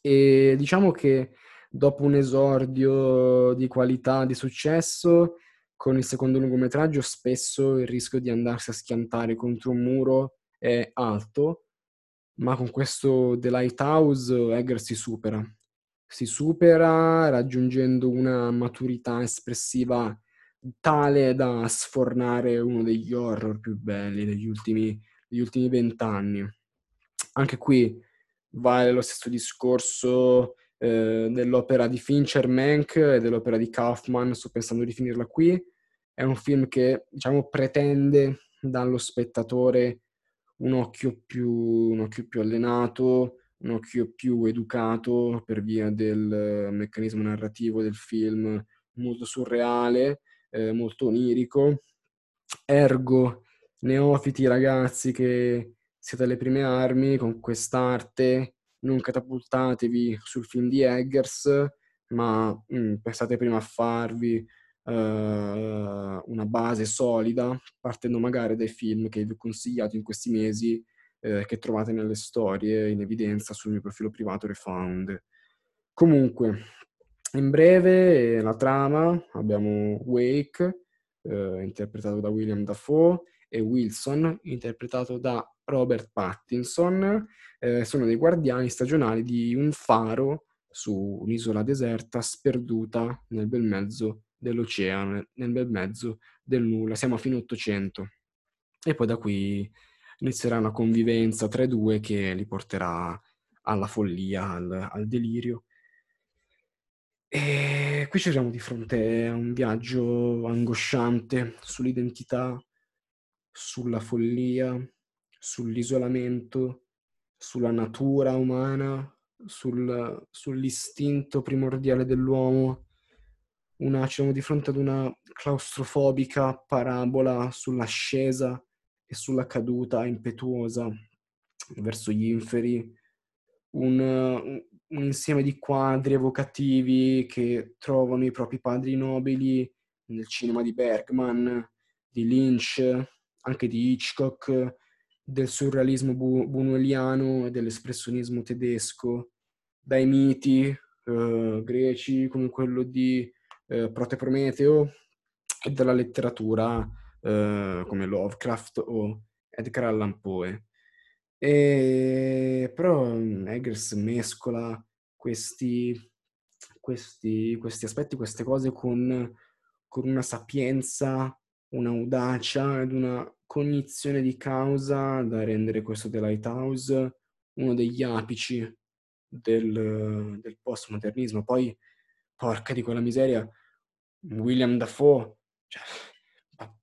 e diciamo che dopo un esordio di qualità, di successo, con il secondo lungometraggio spesso il rischio di andarsi a schiantare contro un muro è alto ma con questo The Lighthouse Egger si supera. Si supera raggiungendo una maturità espressiva tale da sfornare uno degli horror più belli degli ultimi, degli ultimi vent'anni. Anche qui vale lo stesso discorso eh, dell'opera di Fincher Mank e dell'opera di Kaufman, sto pensando di finirla qui. È un film che, diciamo, pretende dallo spettatore un occhio più, un occhio più allenato, un occhio più educato per via del meccanismo narrativo del film molto surreale, eh, molto onirico. Ergo, neofiti ragazzi che siete alle prime armi con quest'arte, non catapultatevi sul film di Eggers, ma mh, mm, pensate prima a farvi uh, una base solida, partendo magari dai film che vi ho consigliato in questi mesi, eh, che trovate nelle storie in evidenza sul mio profilo privato Refound. Comunque, in breve, la trama, abbiamo Wake, eh, interpretato da William Dafoe, e Wilson, interpretato da Robert Pattinson, eh, sono dei guardiani stagionali di un faro su un'isola deserta sperduta nel bel mezzo dell'oceano, nel bel mezzo del nulla. Siamo a fine 800. E poi da qui inizierà una convivenza tra i due che li porterà alla follia, al, al delirio. E qui ci troviamo di fronte a un viaggio angosciante sull'identità, sulla follia, sull'isolamento, sulla natura umana, sul, sull'istinto primordiale dell'uomo. Una, siamo di fronte ad una claustrofobica parabola sull'ascesa e sulla caduta impetuosa verso gli inferi, un, un, insieme di quadri evocativi che trovano i propri padri nobili nel cinema di Bergman, di Lynch, anche di Hitchcock, del surrealismo bu- bunueliano e dell'espressionismo tedesco, dai miti eh, greci come quello di eh, Prometeo e della letteratura eh, come Lovecraft o Edgar Allan Poe. E, però Eggers mescola questi, questi, questi aspetti, queste cose con, con una sapienza un'audacia ed una cognizione di causa da rendere questo The Lighthouse uno degli apici del, del postmodernismo. Poi, porca di quella miseria, William Dafoe, cioè,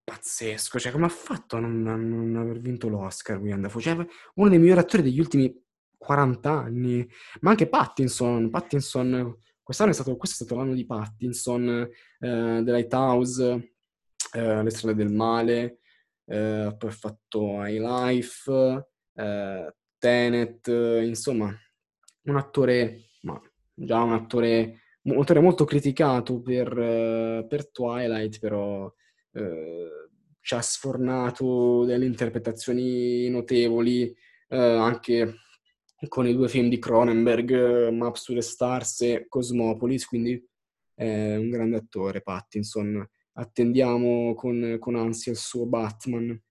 pazzesco, cioè come ha fatto a non, non, aver vinto l'Oscar William Dafoe? Cioè, uno dei migliori attori degli ultimi 40 anni, ma anche Pattinson, Pattinson, quest'anno è stato, questo è stato l'anno di Pattinson, eh, The Lighthouse, eh, Le strade del male, eh, poi ha fatto High Life, eh, Tenet, insomma, un attore, ma già un attore, un attore molto criticato per, per Twilight, però eh, ci ha sfornato delle interpretazioni notevoli, eh, anche con i due film di Cronenberg, Maps to the Stars e Cosmopolis, quindi è un grande attore Pattinson. Attendiamo con, con ansia il suo Batman.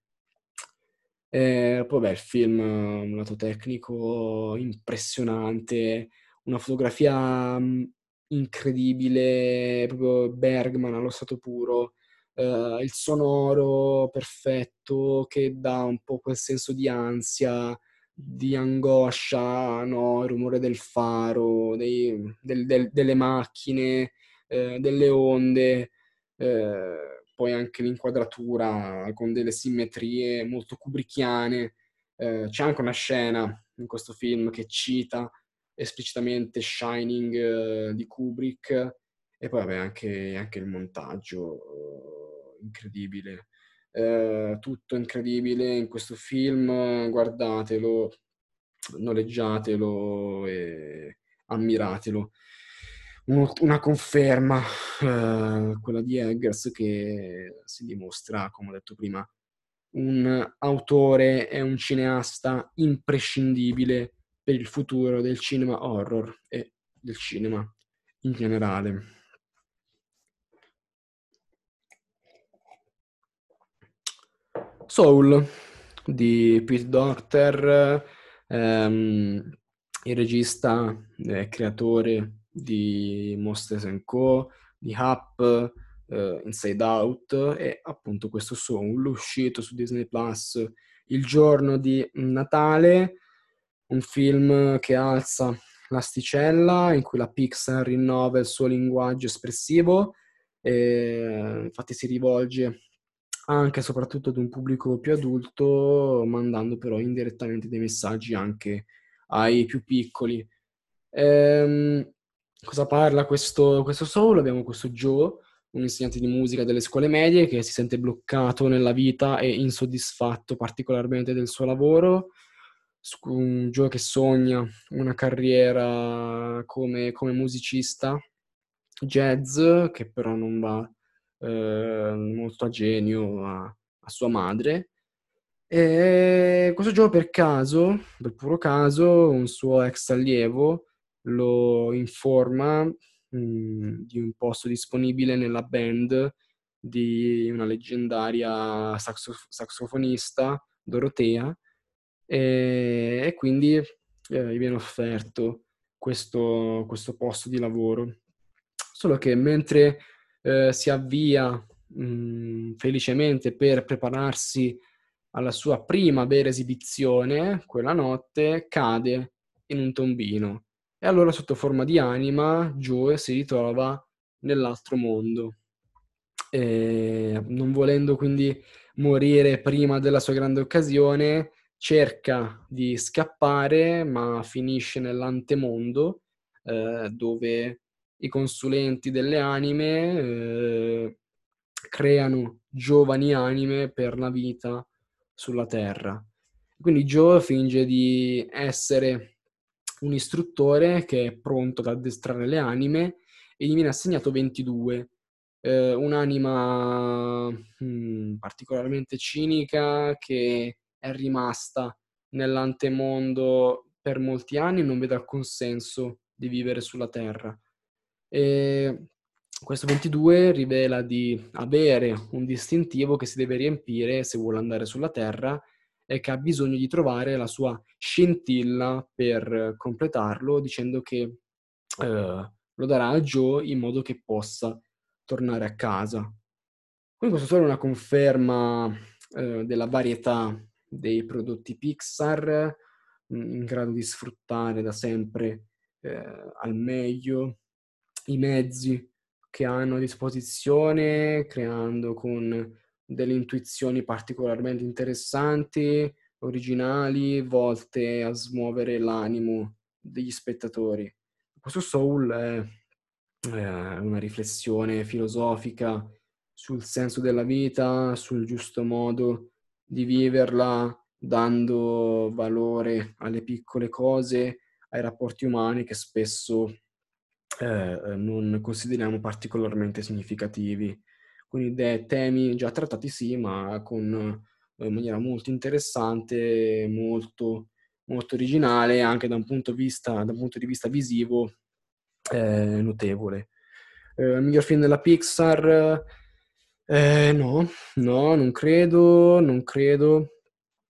E poi beh, il film ha un lato tecnico impressionante, una fotografia mm, incredibile, proprio Bergman allo stato puro, uh, il sonoro perfetto che dà un po' quel senso di ansia, di angoscia, no? il rumore del faro, dei, del, del, delle macchine, eh, delle onde, eh, poi anche l'inquadratura con delle simmetrie molto kubrickiane. Eh, c'è anche una scena in questo film che cita esplicitamente Shining eh, di Kubrick e poi vabbè anche, anche il montaggio incredibile eh, tutto incredibile in questo film, guardatelo, noleggiatelo e ammiratelo. Una conferma, eh, quella di Eggers, che si dimostra, come ho detto prima, un autore e un cineasta imprescindibile per il futuro del cinema horror e del cinema in generale. Soul di Pete Docter, ehm, il regista e creatore di Monsters Co., di Up, eh, Inside Out e appunto questo Soul uscito su Disney Plus il giorno di Natale, un film che alza l'asticella in cui la Pixar rinnova il suo linguaggio espressivo e infatti si rivolge anche e soprattutto ad un pubblico più adulto, mandando però indirettamente dei messaggi anche ai più piccoli. Ehm, cosa parla questo, questo soul? Abbiamo questo Joe, un insegnante di musica delle scuole medie che si sente bloccato nella vita e insoddisfatto particolarmente del suo lavoro. Un Joe che sogna una carriera come, come musicista jazz, che però non va eh, molto a genio a, a, sua madre. E questo giorno per caso, per puro caso, un suo ex allievo lo informa mh, di un posto disponibile nella band di una leggendaria saxof- saxofonista, Dorotea, e, e quindi eh, gli viene offerto questo, questo posto di lavoro. Solo che mentre eh, si avvia mh, mm, felicemente per prepararsi alla sua prima vera esibizione, quella notte cade in un tombino e allora sotto forma di anima Joe si ritrova nell'altro mondo. E, non volendo quindi morire prima della sua grande occasione, cerca di scappare, ma finisce nell'antemondo, eh, dove i consulenti delle anime eh, creano giovani anime per la vita sulla Terra. Quindi Joe finge di essere un istruttore che è pronto ad addestrare le anime e gli viene assegnato 22. Eh, un'anima mh, hmm, particolarmente cinica che è rimasta nell'antemondo per molti anni e non vede alcun senso di vivere sulla Terra. E questo 22 rivela di avere un distintivo che si deve riempire se vuole andare sulla Terra e che ha bisogno di trovare la sua scintilla per completarlo, dicendo che eh, lo darà a Joe in modo che possa tornare a casa. Quindi questo è solo una conferma eh, della varietà dei prodotti Pixar, in grado di sfruttare da sempre eh, al meglio i mezzi che hanno a disposizione, creando con delle intuizioni particolarmente interessanti, originali, volte a smuovere l'animo degli spettatori. Questo Soul è, è una riflessione filosofica sul senso della vita, sul giusto modo di viverla, dando valore alle piccole cose, ai rapporti umani che spesso eh, non consideriamo particolarmente significativi. Quindi dei temi già trattati sì, ma con in maniera molto interessante, molto, molto originale, anche da un punto vista, da un punto di vista visivo eh, notevole. Eh, il miglior film della Pixar? Eh, no, no, non credo, non credo.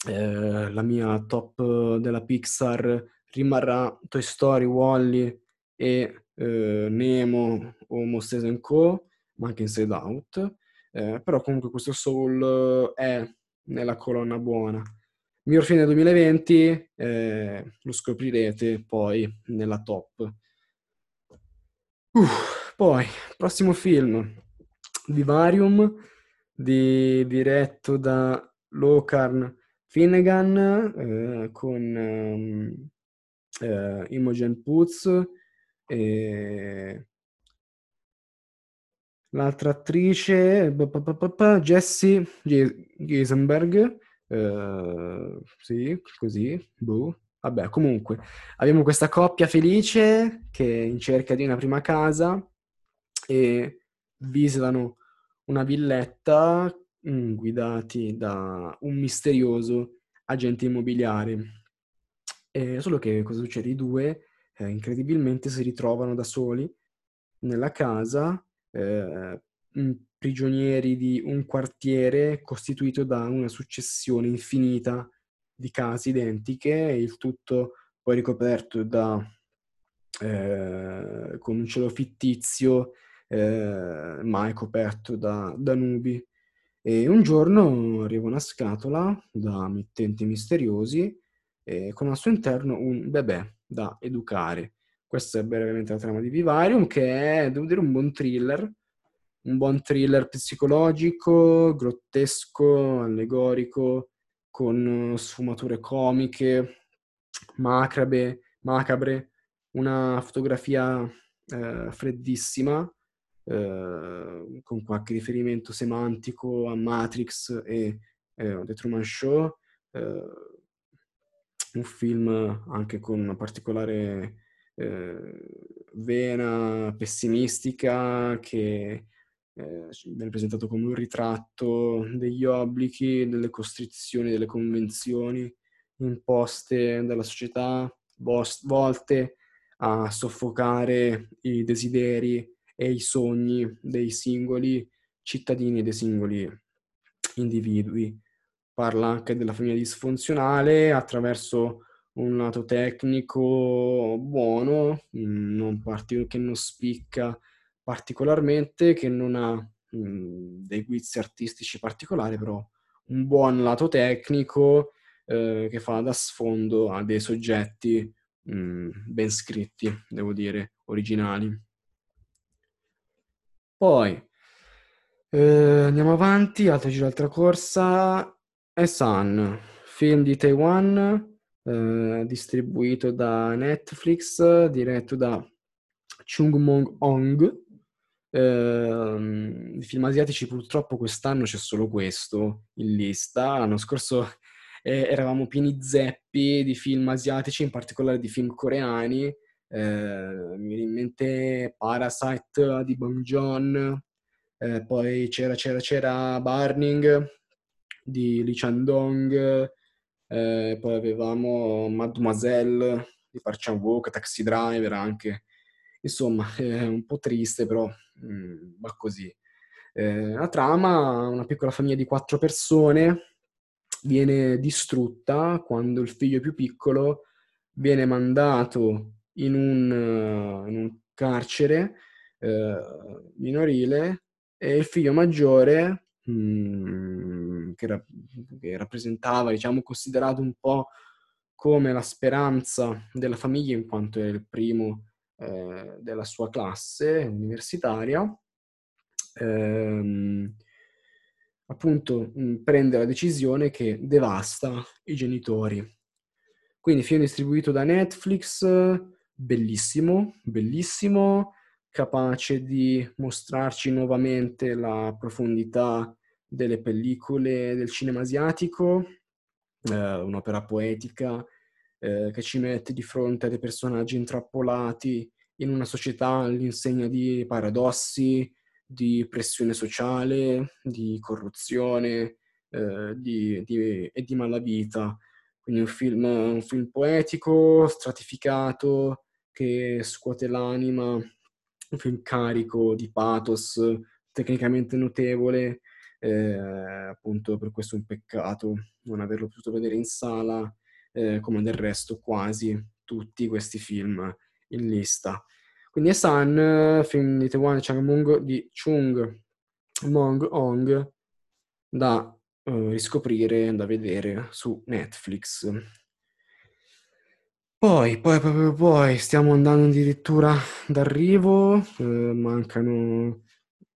Eh, la mia top della Pixar rimarrà Toy Story, Wally e eh, Nemo o Monsters Co., ma anche Inside Out. Eh, però comunque questo Soul è nella colonna buona. Miglior film del 2020 eh, lo scoprirete poi nella top. Uh, poi, prossimo film, Vivarium, di, diretto da Locarn Finnegan, eh, con um, eh, Imogen Putz e l'altra attrice, Jessie Geisenberg, eh, sì, così, boh. Vabbè, comunque, abbiamo questa coppia felice che è in cerca di una prima casa e visitano una villetta mh, mm, guidati da un misterioso agente immobiliare. E solo che cosa succede? I due eh, incredibilmente si ritrovano da soli nella casa eh, prigionieri di un quartiere costituito da una successione infinita di case identiche, il tutto poi ricoperto da, eh, con un cielo fittizio, eh, mai coperto da, da nubi. E un giorno arriva una scatola da mittenti misteriosi eh, con al suo interno un bebè da educare. Questa è brevemente la trama di Vivarium, che è, devo dire, un buon thriller, un buon thriller psicologico, grottesco, allegorico, con sfumature comiche, macabre, macabre. Una fotografia eh, freddissima, eh, con qualche riferimento semantico a Matrix e eh, The Truman Show, eh, un film anche con una particolare vena pessimistica che eh, viene presentato come un ritratto degli obblighi, delle costrizioni, delle convenzioni imposte dalla società, volte a soffocare i desideri e i sogni dei singoli cittadini e dei singoli individui. Parla anche della famiglia disfunzionale attraverso un lato tecnico buono, mm, non part- che non spicca particolarmente, che non ha mh, mm, dei guizzi artistici particolari, però un buon lato tecnico eh, che fa da sfondo a dei soggetti mh, mm, ben scritti, devo dire, originali. Poi eh, andiamo avanti, altro giro, altra corsa. è Sun, film di Taiwan, eh, distribuito da Netflix, diretto da Chung Mong Ong. Eh, film asiatici purtroppo quest'anno c'è solo questo in lista. L'anno scorso eh, eravamo pieni zeppi di film asiatici, in particolare di film coreani. Eh, mi viene in mente Parasite di Bong Joon, eh, poi c'era, c'era, c'era Burning di Lee Chandong, eh, poi avevamo Mademoiselle di Park Chan-wook, Taxi Driver anche. Insomma, [laughs] è un po' triste, però mh, mm, va così. Eh, la trama, una piccola famiglia di quattro persone viene distrutta quando il figlio più piccolo viene mandato in un, uh, in un carcere uh, minorile e il figlio maggiore mm, che, ra- che, rappresentava, diciamo, considerato un po' come la speranza della famiglia, in quanto era il primo eh, della sua classe universitaria. Ehm, appunto mh, prende la decisione che devasta i genitori. Quindi film distribuito da Netflix, bellissimo, bellissimo, capace di mostrarci nuovamente la profondità delle pellicole del cinema asiatico, eh, un'opera poetica eh, che ci mette di fronte a dei personaggi intrappolati in una società all'insegna di paradossi, di pressione sociale, di corruzione eh, di, di, e di malavita. Quindi un film, un film poetico, stratificato, che scuote l'anima, un film carico di pathos, tecnicamente notevole, eh, appunto per questo è un peccato non averlo potuto vedere in sala, eh, come del resto quasi tutti questi film in lista. Quindi è Sun, film di Taiwan Chang di Chung Mong Ong, da uh, riscoprire, da vedere su Netflix. Poi, poi, poi, poi, stiamo andando addirittura d'arrivo, eh, mancano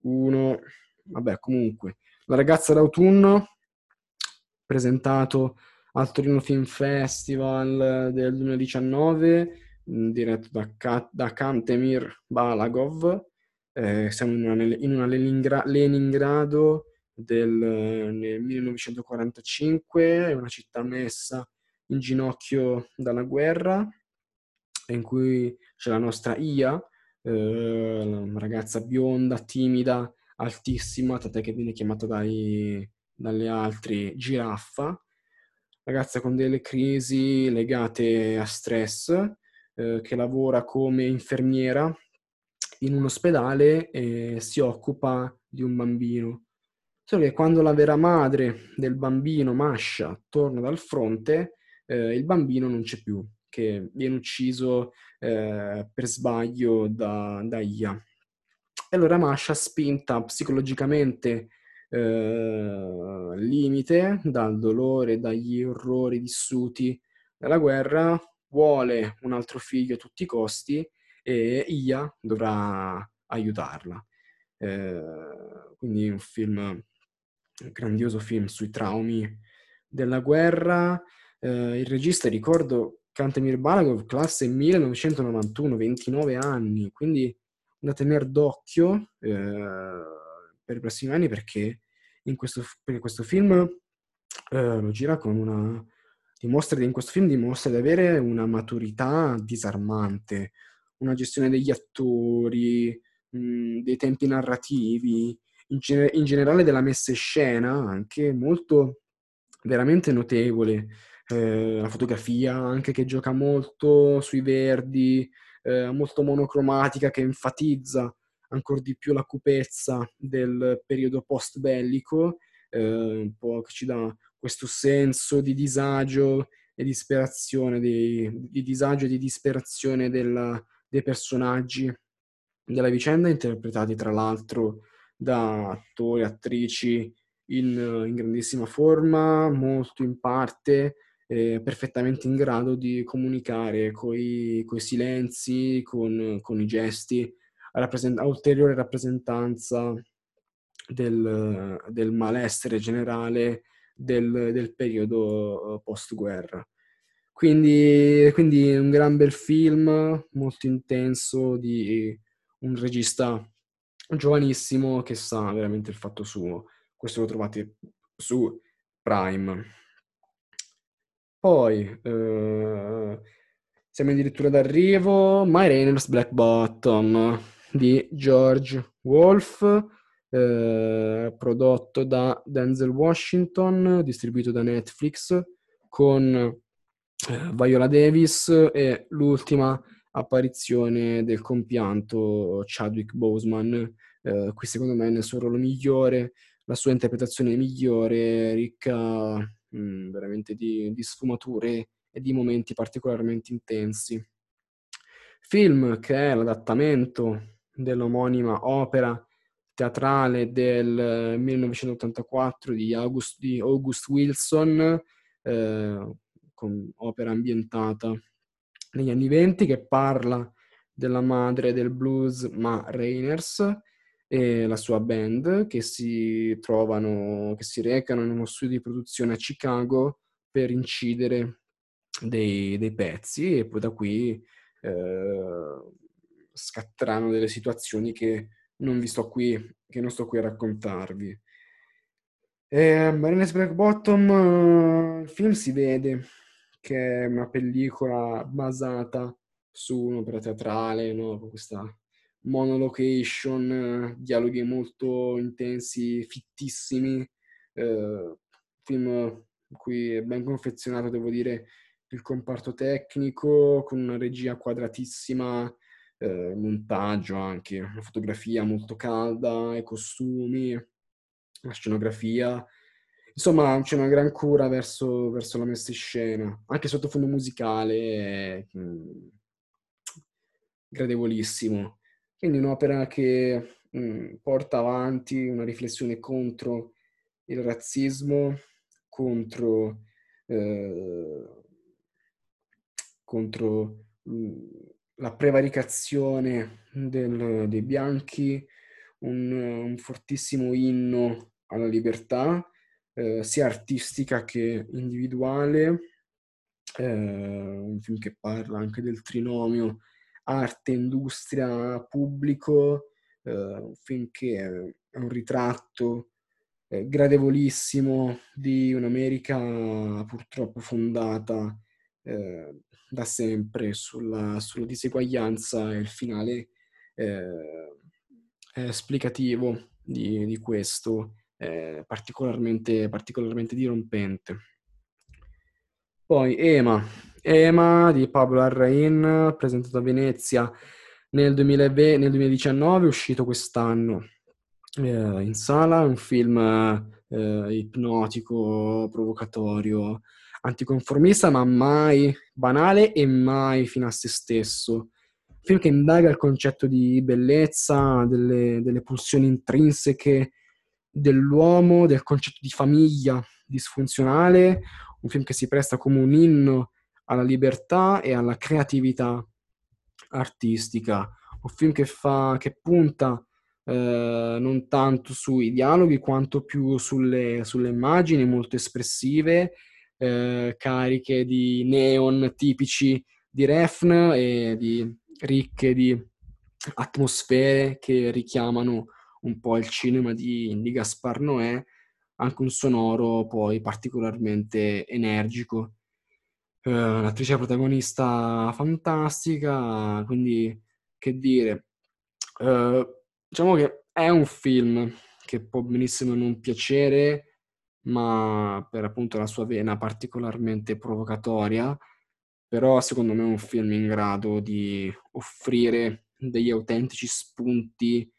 uno, vabbè comunque, La ragazza d'autunno, presentato al Torino Film Festival del 2019, diretto da, Ka- da Kantemir Balagov. Eh, siamo in una, in una Leningra- Leningrado del, nel 1945, è una città messa in ginocchio dalla guerra, in cui c'è la nostra Ia, eh, una ragazza bionda, timida, altissima, tant'è che viene chiamata dai, dalle altre giraffa, ragazza con delle crisi legate a stress, eh, che lavora come infermiera in un ospedale e si occupa di un bambino. Solo che quando la vera madre del bambino, Masha, torna dal fronte, eh, il bambino non c'è più, che viene ucciso eh, per sbaglio da, da Ia. E allora Masha, spinta psicologicamente eh, limite dal dolore, dagli orrori vissuti dalla guerra, vuole un altro figlio a tutti i costi e Ia dovrà aiutarla. Eh, quindi un film, un grandioso film sui traumi della guerra. Eh, il regista, ricordo, Kantemir Balagov, classe 1991, 29 anni, quindi da tenere d'occhio eh, per i prossimi anni perché in questo, perché questo film eh, lo gira con una dimostra, in questo film dimostra di avere una maturità disarmante, una gestione degli attori, mh, dei tempi narrativi, in, gener- in, generale della messa in scena anche molto veramente notevole. Eh, la fotografia anche che gioca molto sui verdi, eh, molto monocromatica che enfatizza ancora di più la cupezza del periodo post bellico, eh, che ci dà questo senso di disagio e disperazione, di, di disagio e di disperazione della, dei personaggi della vicenda, interpretati tra l'altro da attori e attrici in, in, grandissima forma, molto in parte, eh, perfettamente in grado di comunicare con i silenzi, con, con, i gesti, a, rappresent- a ulteriore rappresentanza del, del malessere generale del, del periodo eh, post-guerra. Quindi, quindi un gran bel film, molto intenso, di un regista giovanissimo che sa veramente il fatto suo. Questo lo trovate su Prime. Poi eh, siamo addirittura d'arrivo. My Rainer's Black Bottom di George Wolf eh, prodotto da Denzel Washington, distribuito da Netflix, con eh, Viola Davis e l'ultima apparizione del compianto Chadwick Boseman, eh, qui secondo me nel suo ruolo migliore, la sua interpretazione migliore, ricca mh, mm, veramente di, di sfumature e di momenti particolarmente intensi. Film che è l'adattamento dell'omonima opera teatrale del 1984 di August, di August Wilson, eh, con opera ambientata negli anni venti, che parla della madre del blues Ma Rainers e la sua band che si trovano, che si recano in uno studio di produzione a Chicago per incidere dei, dei pezzi e poi da qui eh, scatteranno delle situazioni che non vi sto qui, che non sto qui a raccontarvi. Eh, Marines Black Bottom, il film si vede che è una pellicola basata su un'opera teatrale, no? questa monolocation, dialoghi molto intensi, fittissimi, eh, film in cui è ben confezionato, devo dire, il comparto tecnico, con una regia quadratissima, eh, montaggio anche, una fotografia molto calda, i costumi, la scenografia. Insomma, c'è una gran cura verso, verso la messa in scena, anche sottofondo musicale, è, mh, gradevolissimo. Quindi un'opera che mh, porta avanti una riflessione contro il razzismo, contro, eh, contro la prevaricazione del, dei bianchi, un, un, fortissimo inno alla libertà, eh, sia artistica che individuale, eh, un film che parla anche del trinomio arte, industria, pubblico, eh, un è un ritratto eh, gradevolissimo di un'America purtroppo fondata eh, da sempre sulla, sulla, diseguaglianza e il finale eh, esplicativo di, di questo è particolarmente, particolarmente dirompente. Poi Ema, Ema di Pablo Arrain, presentato a Venezia nel, 2020, nel 2019, uscito quest'anno eh, in sala, un film eh, ipnotico, provocatorio, anticonformista, ma mai banale e mai fino a se stesso. Un film che indaga il concetto di bellezza, delle, delle pulsioni intrinseche dell'uomo, del concetto di famiglia disfunzionale, un film che si presta come un inno alla libertà e alla creatività artistica, un film che, fa, che punta eh, non tanto sui dialoghi quanto più sulle, sulle immagini molto espressive, eh, cariche di neon tipici di Refn e di, ricche di atmosfere che richiamano un po' il cinema di, di Gaspar Noè anche un sonoro poi particolarmente energico. Uh, l'attrice protagonista fantastica, quindi che dire, uh, diciamo che è un film che può benissimo non piacere, ma per appunto la sua vena particolarmente provocatoria, però secondo me è un film in grado di offrire degli autentici spunti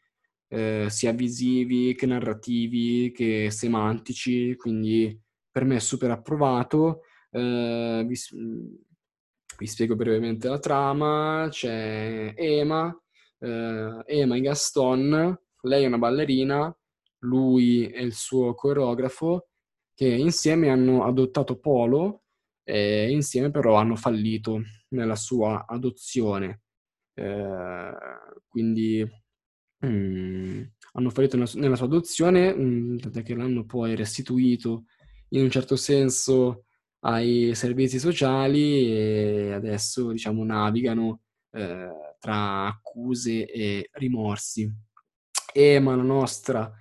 eh, sia visivi che narrativi che semantici, quindi per me è super approvato. Eh, vi, vi, spiego brevemente la trama, c'è Ema, eh, Ema e Gaston, lei è una ballerina, lui è il suo coreografo, che insieme hanno adottato Polo e insieme però hanno fallito nella sua adozione. Eh, quindi mh, hanno fallito nella, sua adozione, mh, che l'hanno poi restituito in un certo senso ai servizi sociali e adesso diciamo navigano eh, tra accuse e rimorsi. Ema, la nostra,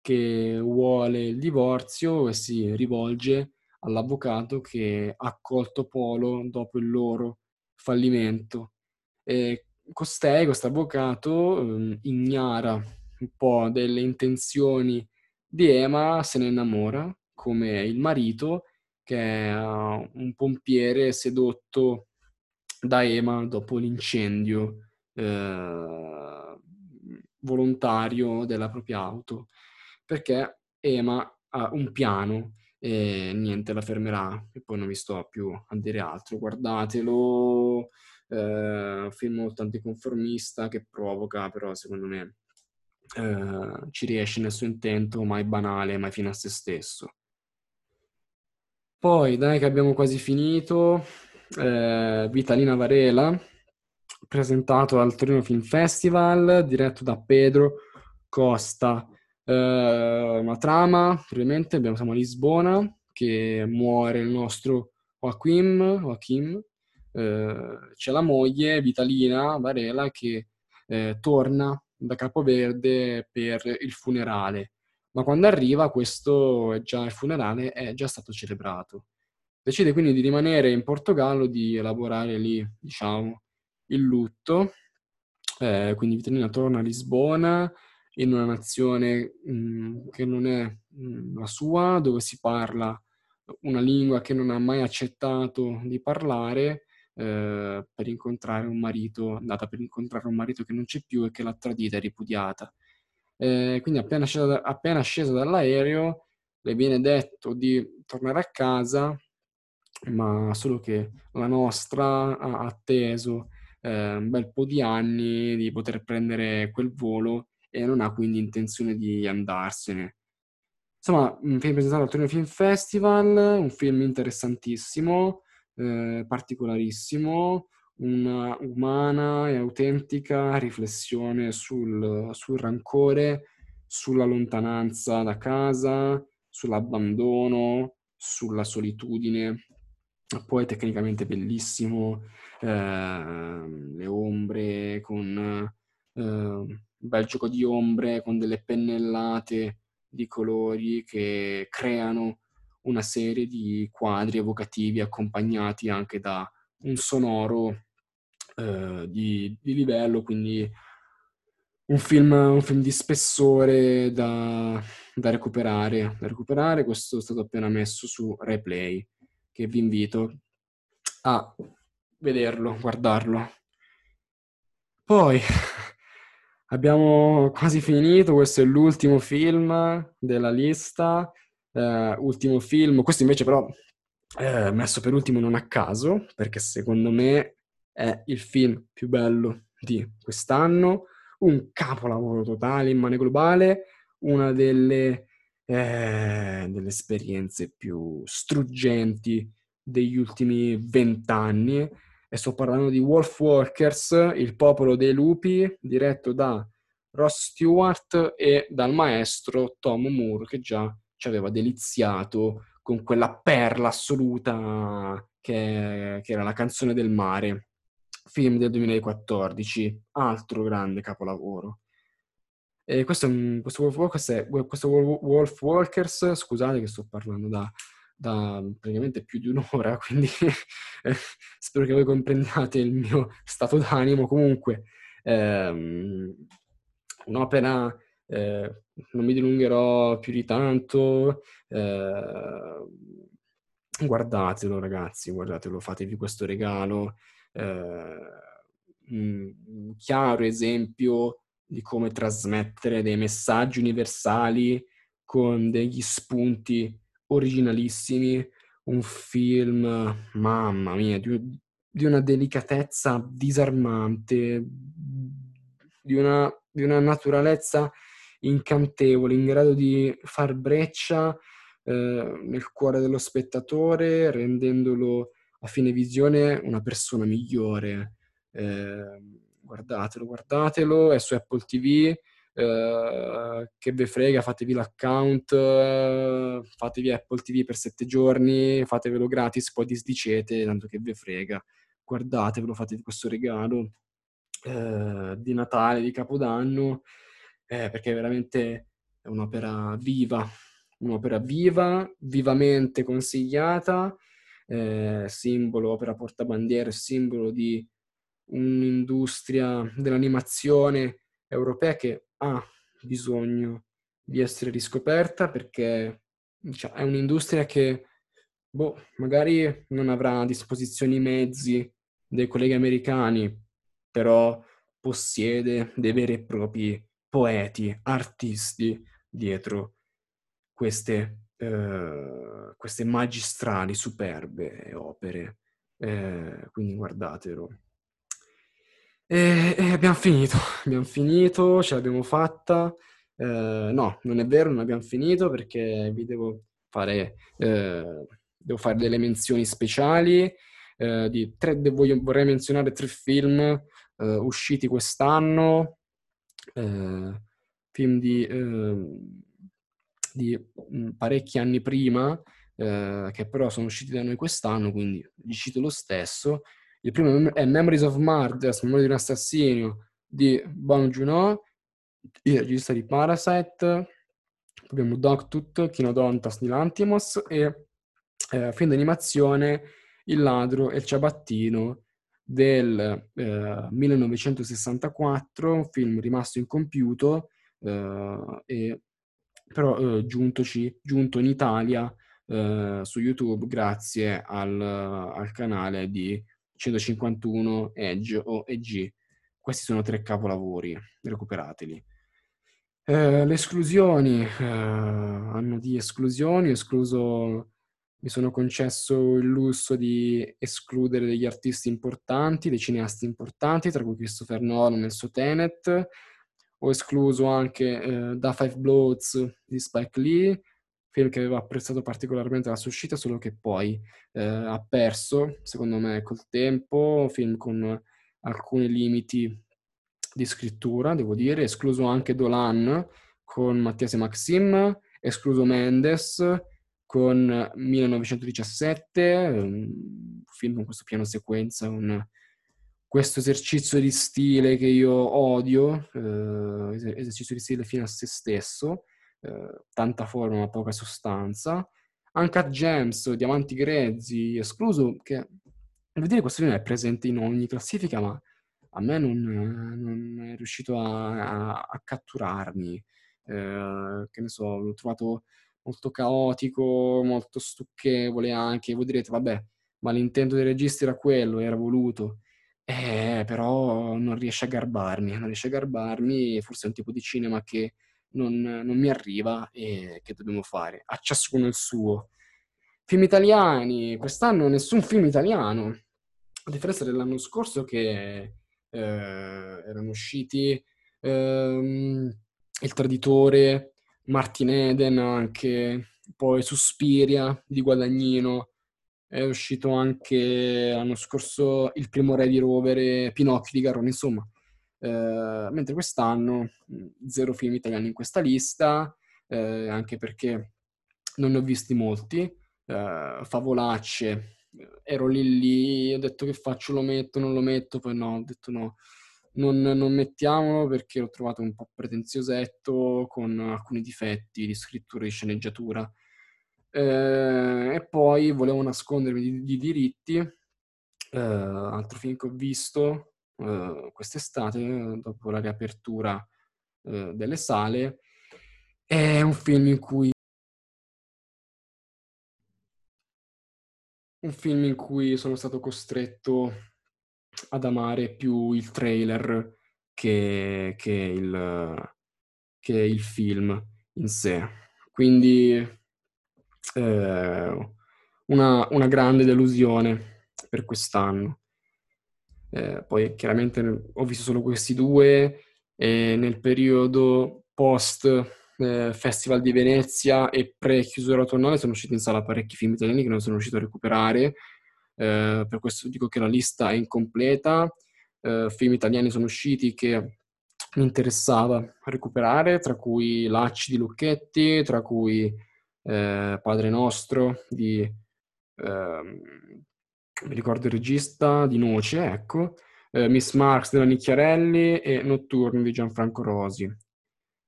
che vuole il divorzio e si rivolge all'avvocato che ha accolto Polo dopo il loro fallimento. E costei, questo avvocato, eh, ignara un po' delle intenzioni di Ema, se ne innamora come il marito, che è un pompiere sedotto da Ema dopo l'incendio eh, volontario della propria auto, perché Ema ha un piano e niente la fermerà e poi non vi sto più a dire altro guardatelo eh, film molto anticonformista che provoca però secondo me eh, ci riesce nel suo intento, mai banale, mai fine a se stesso. Poi, dai che abbiamo quasi finito, eh, Vitalina Varela, presentato al Torino Film Festival, diretto da Pedro Costa. Eh, una trama, ovviamente, abbiamo, siamo a Lisbona, che muore il nostro Joachim, Joachim eh, c'è la moglie, Vitalina Varela, che eh, torna da Capoverde per il funerale ma quando arriva questo è già il funerale è già stato celebrato. Decide quindi di rimanere in Portogallo, di elaborare lì, diciamo, il lutto. Eh, quindi Vitorina torna a Lisbona, in una nazione mh, che non è mh, la sua, dove si parla una lingua che non ha mai accettato di parlare, eh, per incontrare un marito, andata per incontrare un marito che non c'è più e che l'ha tradita e ripudiata. Eh, quindi appena scesa, appena scesa dall'aereo le viene detto di tornare a casa, ma solo che la nostra ha atteso eh, un bel po' di anni di poter prendere quel volo e non ha quindi intenzione di andarsene. Insomma, un film presentato al Torino Film Festival, un film interessantissimo, eh, particolarissimo, una umana e autentica riflessione sul, sul rancore, sulla lontananza da casa, sull'abbandono, sulla solitudine. Poi tecnicamente bellissimo, eh, le ombre con eh, un bel gioco di ombre, con delle pennellate di colori che creano una serie di quadri evocativi accompagnati anche da un sonoro eh, di, di, livello, quindi un film, un film di spessore da, da, recuperare, da recuperare. Questo è stato appena messo su Replay, che vi invito a vederlo, guardarlo. Poi [laughs] abbiamo quasi finito, questo è l'ultimo film della lista. Uh, ultimo film, questo invece però eh, messo per ultimo non a caso, perché secondo me è il film più bello di quest'anno, un capolavoro totale in mane globale, una delle, eh, delle esperienze più struggenti degli ultimi vent'anni. E sto parlando di Wolf Walkers, il popolo dei lupi, diretto da Ross Stewart e dal maestro Tom Moore, che già ci aveva deliziato con quella perla assoluta che, che era la canzone del mare film del 2014, altro grande capolavoro. E questo, questo, Wolf Walkers è, questo Wolf Walkers, scusate che sto parlando da, da praticamente più di un'ora, [laughs] quindi [laughs] spero che voi comprendiate il mio stato d'animo. Comunque, ehm, un'opera, eh, non mi dilungherò più di tanto, eh, guardatelo ragazzi, guardatelo, fatevi questo regalo, eh, un chiaro esempio di come trasmettere dei messaggi universali con degli spunti originalissimi, un film, mamma mia, di, di una delicatezza disarmante, di una, di una, naturalezza incantevole, in grado di far breccia eh, nel cuore dello spettatore, rendendolo a fine visione una persona migliore. Eh, guardatelo, guardatelo, è su Apple TV. Eh, che ve frega, fatevi l'account, eh, fatevi Apple TV per sette giorni, fatevelo gratis, poi disdicete, tanto che ve frega. Guardatevelo, fatevi questo regalo eh, di Natale, di Capodanno, eh, perché è veramente un'opera viva, un'opera viva, vivamente consigliata eh, simbolo, opera portabandiera, simbolo di un'industria dell'animazione europea che ha bisogno di essere riscoperta perché cioè, è un'industria che boh, magari non avrà a disposizione i mezzi dei colleghi americani, però possiede dei veri e propri poeti, artisti dietro queste eh, queste magistrali, superbe opere. Eh, quindi guardatelo. E, e abbiamo finito, [laughs] abbiamo finito, ce l'abbiamo fatta. Eh, no, non è vero, non abbiamo finito perché vi devo fare, eh, devo fare delle menzioni speciali. Eh, tre, voglio, vorrei menzionare tre film eh, usciti quest'anno, eh, film di, ehm, di mm, parecchi anni prima, eh, che però sono usciti da noi quest'anno, quindi li cito lo stesso. Il primo è Memories of Murders, Memoria di un assassino di Bong Joon-ho, il regista di Parasite. Abbiamo Dogtooth, Kinodontas di Lantimos e eh, film d'animazione Il ladro e il ciabattino del eh, 1964, un film rimasto incompiuto, eh, e, però eh, giuntoci, giunto in Italia eh, su YouTube grazie al, al canale di 151 Edge o EG. Questi sono tre capolavori, recuperateli. Eh, le esclusioni, eh, anno di esclusioni, escluso, mi sono concesso il lusso di escludere degli artisti importanti, dei cineasti importanti, tra cui Christopher Nolan nel suo Tenet, ho escluso anche eh, Da Five Bloods di Spike Lee, film che avevo apprezzato particolarmente la sua uscita, solo che poi eh, ha perso, secondo me, col tempo, film con alcuni limiti di scrittura, devo dire, escluso anche Dolan con Mattias e Maxim, escluso Mendes con 1917, un film con questo piano sequenza, un, questo esercizio di stile che io odio, eh, esercizio di stile fino a se stesso, eh, tanta forma ma poca sostanza. Uncut Gems, Diamanti Grezzi, escluso, che devo dire questo film è presente in ogni classifica, ma a me non, non è riuscito a, a, a catturarmi. Eh, che ne so, l'ho trovato molto caotico, molto stucchevole anche. Voi direte, vabbè, ma l'intento del regista era quello, era voluto. Eh, però non riesce a garbarmi, non riesce a garbarmi, forse è un tipo di cinema che non, non mi arriva e che dobbiamo fare? A ciascuno il suo. Film italiani, quest'anno nessun film italiano, a differenza dell'anno scorso che eh, erano usciti ehm, Il Traditore, Martin Eden anche, poi Suspiria di Guadagnino, è uscito anche l'anno scorso Il primo re di rovere, Pinocchio di Garrone, insomma eh, mentre quest'anno zero film italiani in questa lista, eh, anche perché non ne ho visti molti. Eh, favolacce, ero lì lì, ho detto che faccio, lo metto, non lo metto, poi no, ho detto no, non, non mettiamolo perché l'ho trovato un po' pretenziosetto con alcuni difetti di scrittura e sceneggiatura. Eh, e poi volevo nascondermi di, di diritti. Eh, altro film che ho visto eh, quest'estate, dopo la riapertura eh, delle sale. È un film in cui un film in cui sono stato costretto ad amare più il trailer che, che, il, che il film in sé. Quindi eh, una, una grande delusione per quest'anno. Eh, poi chiaramente ho visto solo questi due e nel periodo post eh, Festival di Venezia e pre-chiusura autunnale sono usciti in sala parecchi film italiani che non sono riuscito a recuperare. Eh, per questo dico che la lista è incompleta. Eh, film italiani sono usciti che mi interessava recuperare, tra cui Lacci di Lucchetti, tra cui eh, Padre Nostro di ehm, mi ricordo il regista di Noce, ecco, eh, Miss Marx della Nicchiarelli e Notturno di Gianfranco Rosi.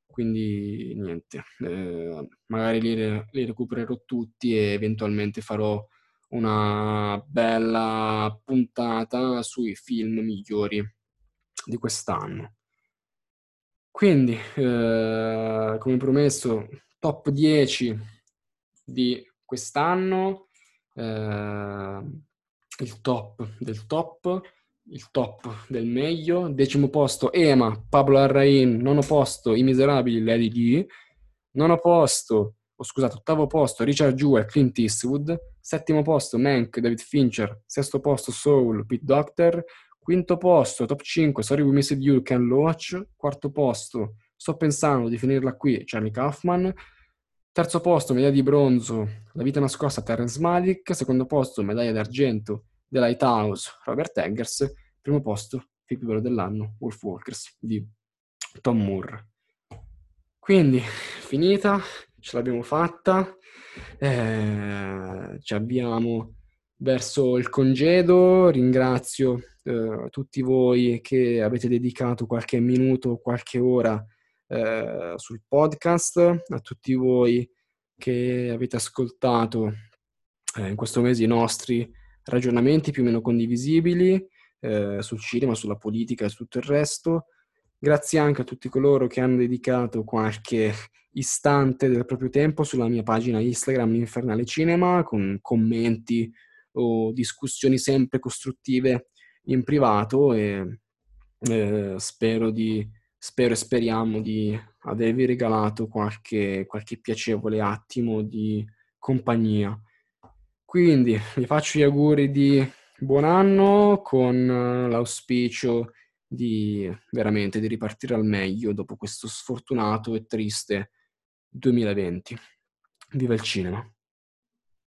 Quindi niente, eh, magari li, li recupererò tutti e eventualmente farò una bella puntata sui film migliori di quest'anno. Quindi, eh, come promesso, top 10 di quest'anno. Eh, il top del top, il top del meglio, decimo posto Ema, Pablo Arrain, nono posto I Miserabili, Lady D, nono posto, oh, scusate, ottavo posto Richard Jewell, Clint Eastwood, settimo posto Mank, David Fincher, sesto posto Soul, Pete Doctor, Quinto posto, top 5, Sorry We Missed You, Ken Loach. Quarto posto, sto pensando di finirla qui, Charlie Kaufman. Terzo posto, medaglia di bronzo, La vita nascosta, Terence Malik. Secondo posto, medaglia d'argento, The Lighthouse, Robert Eggers. Primo posto, film dell'anno, Wolf Walkers, di Tom Moore. Quindi, finita, ce l'abbiamo fatta, eh, ci abbiamo verso il congedo, ringrazio eh, tutti voi che avete dedicato qualche minuto, qualche ora eh, sul podcast, a tutti voi che avete ascoltato eh, in questo mese i nostri ragionamenti più o meno condivisibili eh, sul cinema, sulla politica e su tutto il resto. Grazie anche a tutti coloro che hanno dedicato qualche istante del proprio tempo sulla mia pagina Instagram Infernale Cinema con commenti o discussioni sempre costruttive in privato e eh, spero, di, spero e speriamo di avervi regalato qualche, qualche piacevole attimo di compagnia. Quindi vi faccio gli auguri di buon anno con l'auspicio di veramente di ripartire al meglio dopo questo sfortunato e triste 2020. Viva il cinema!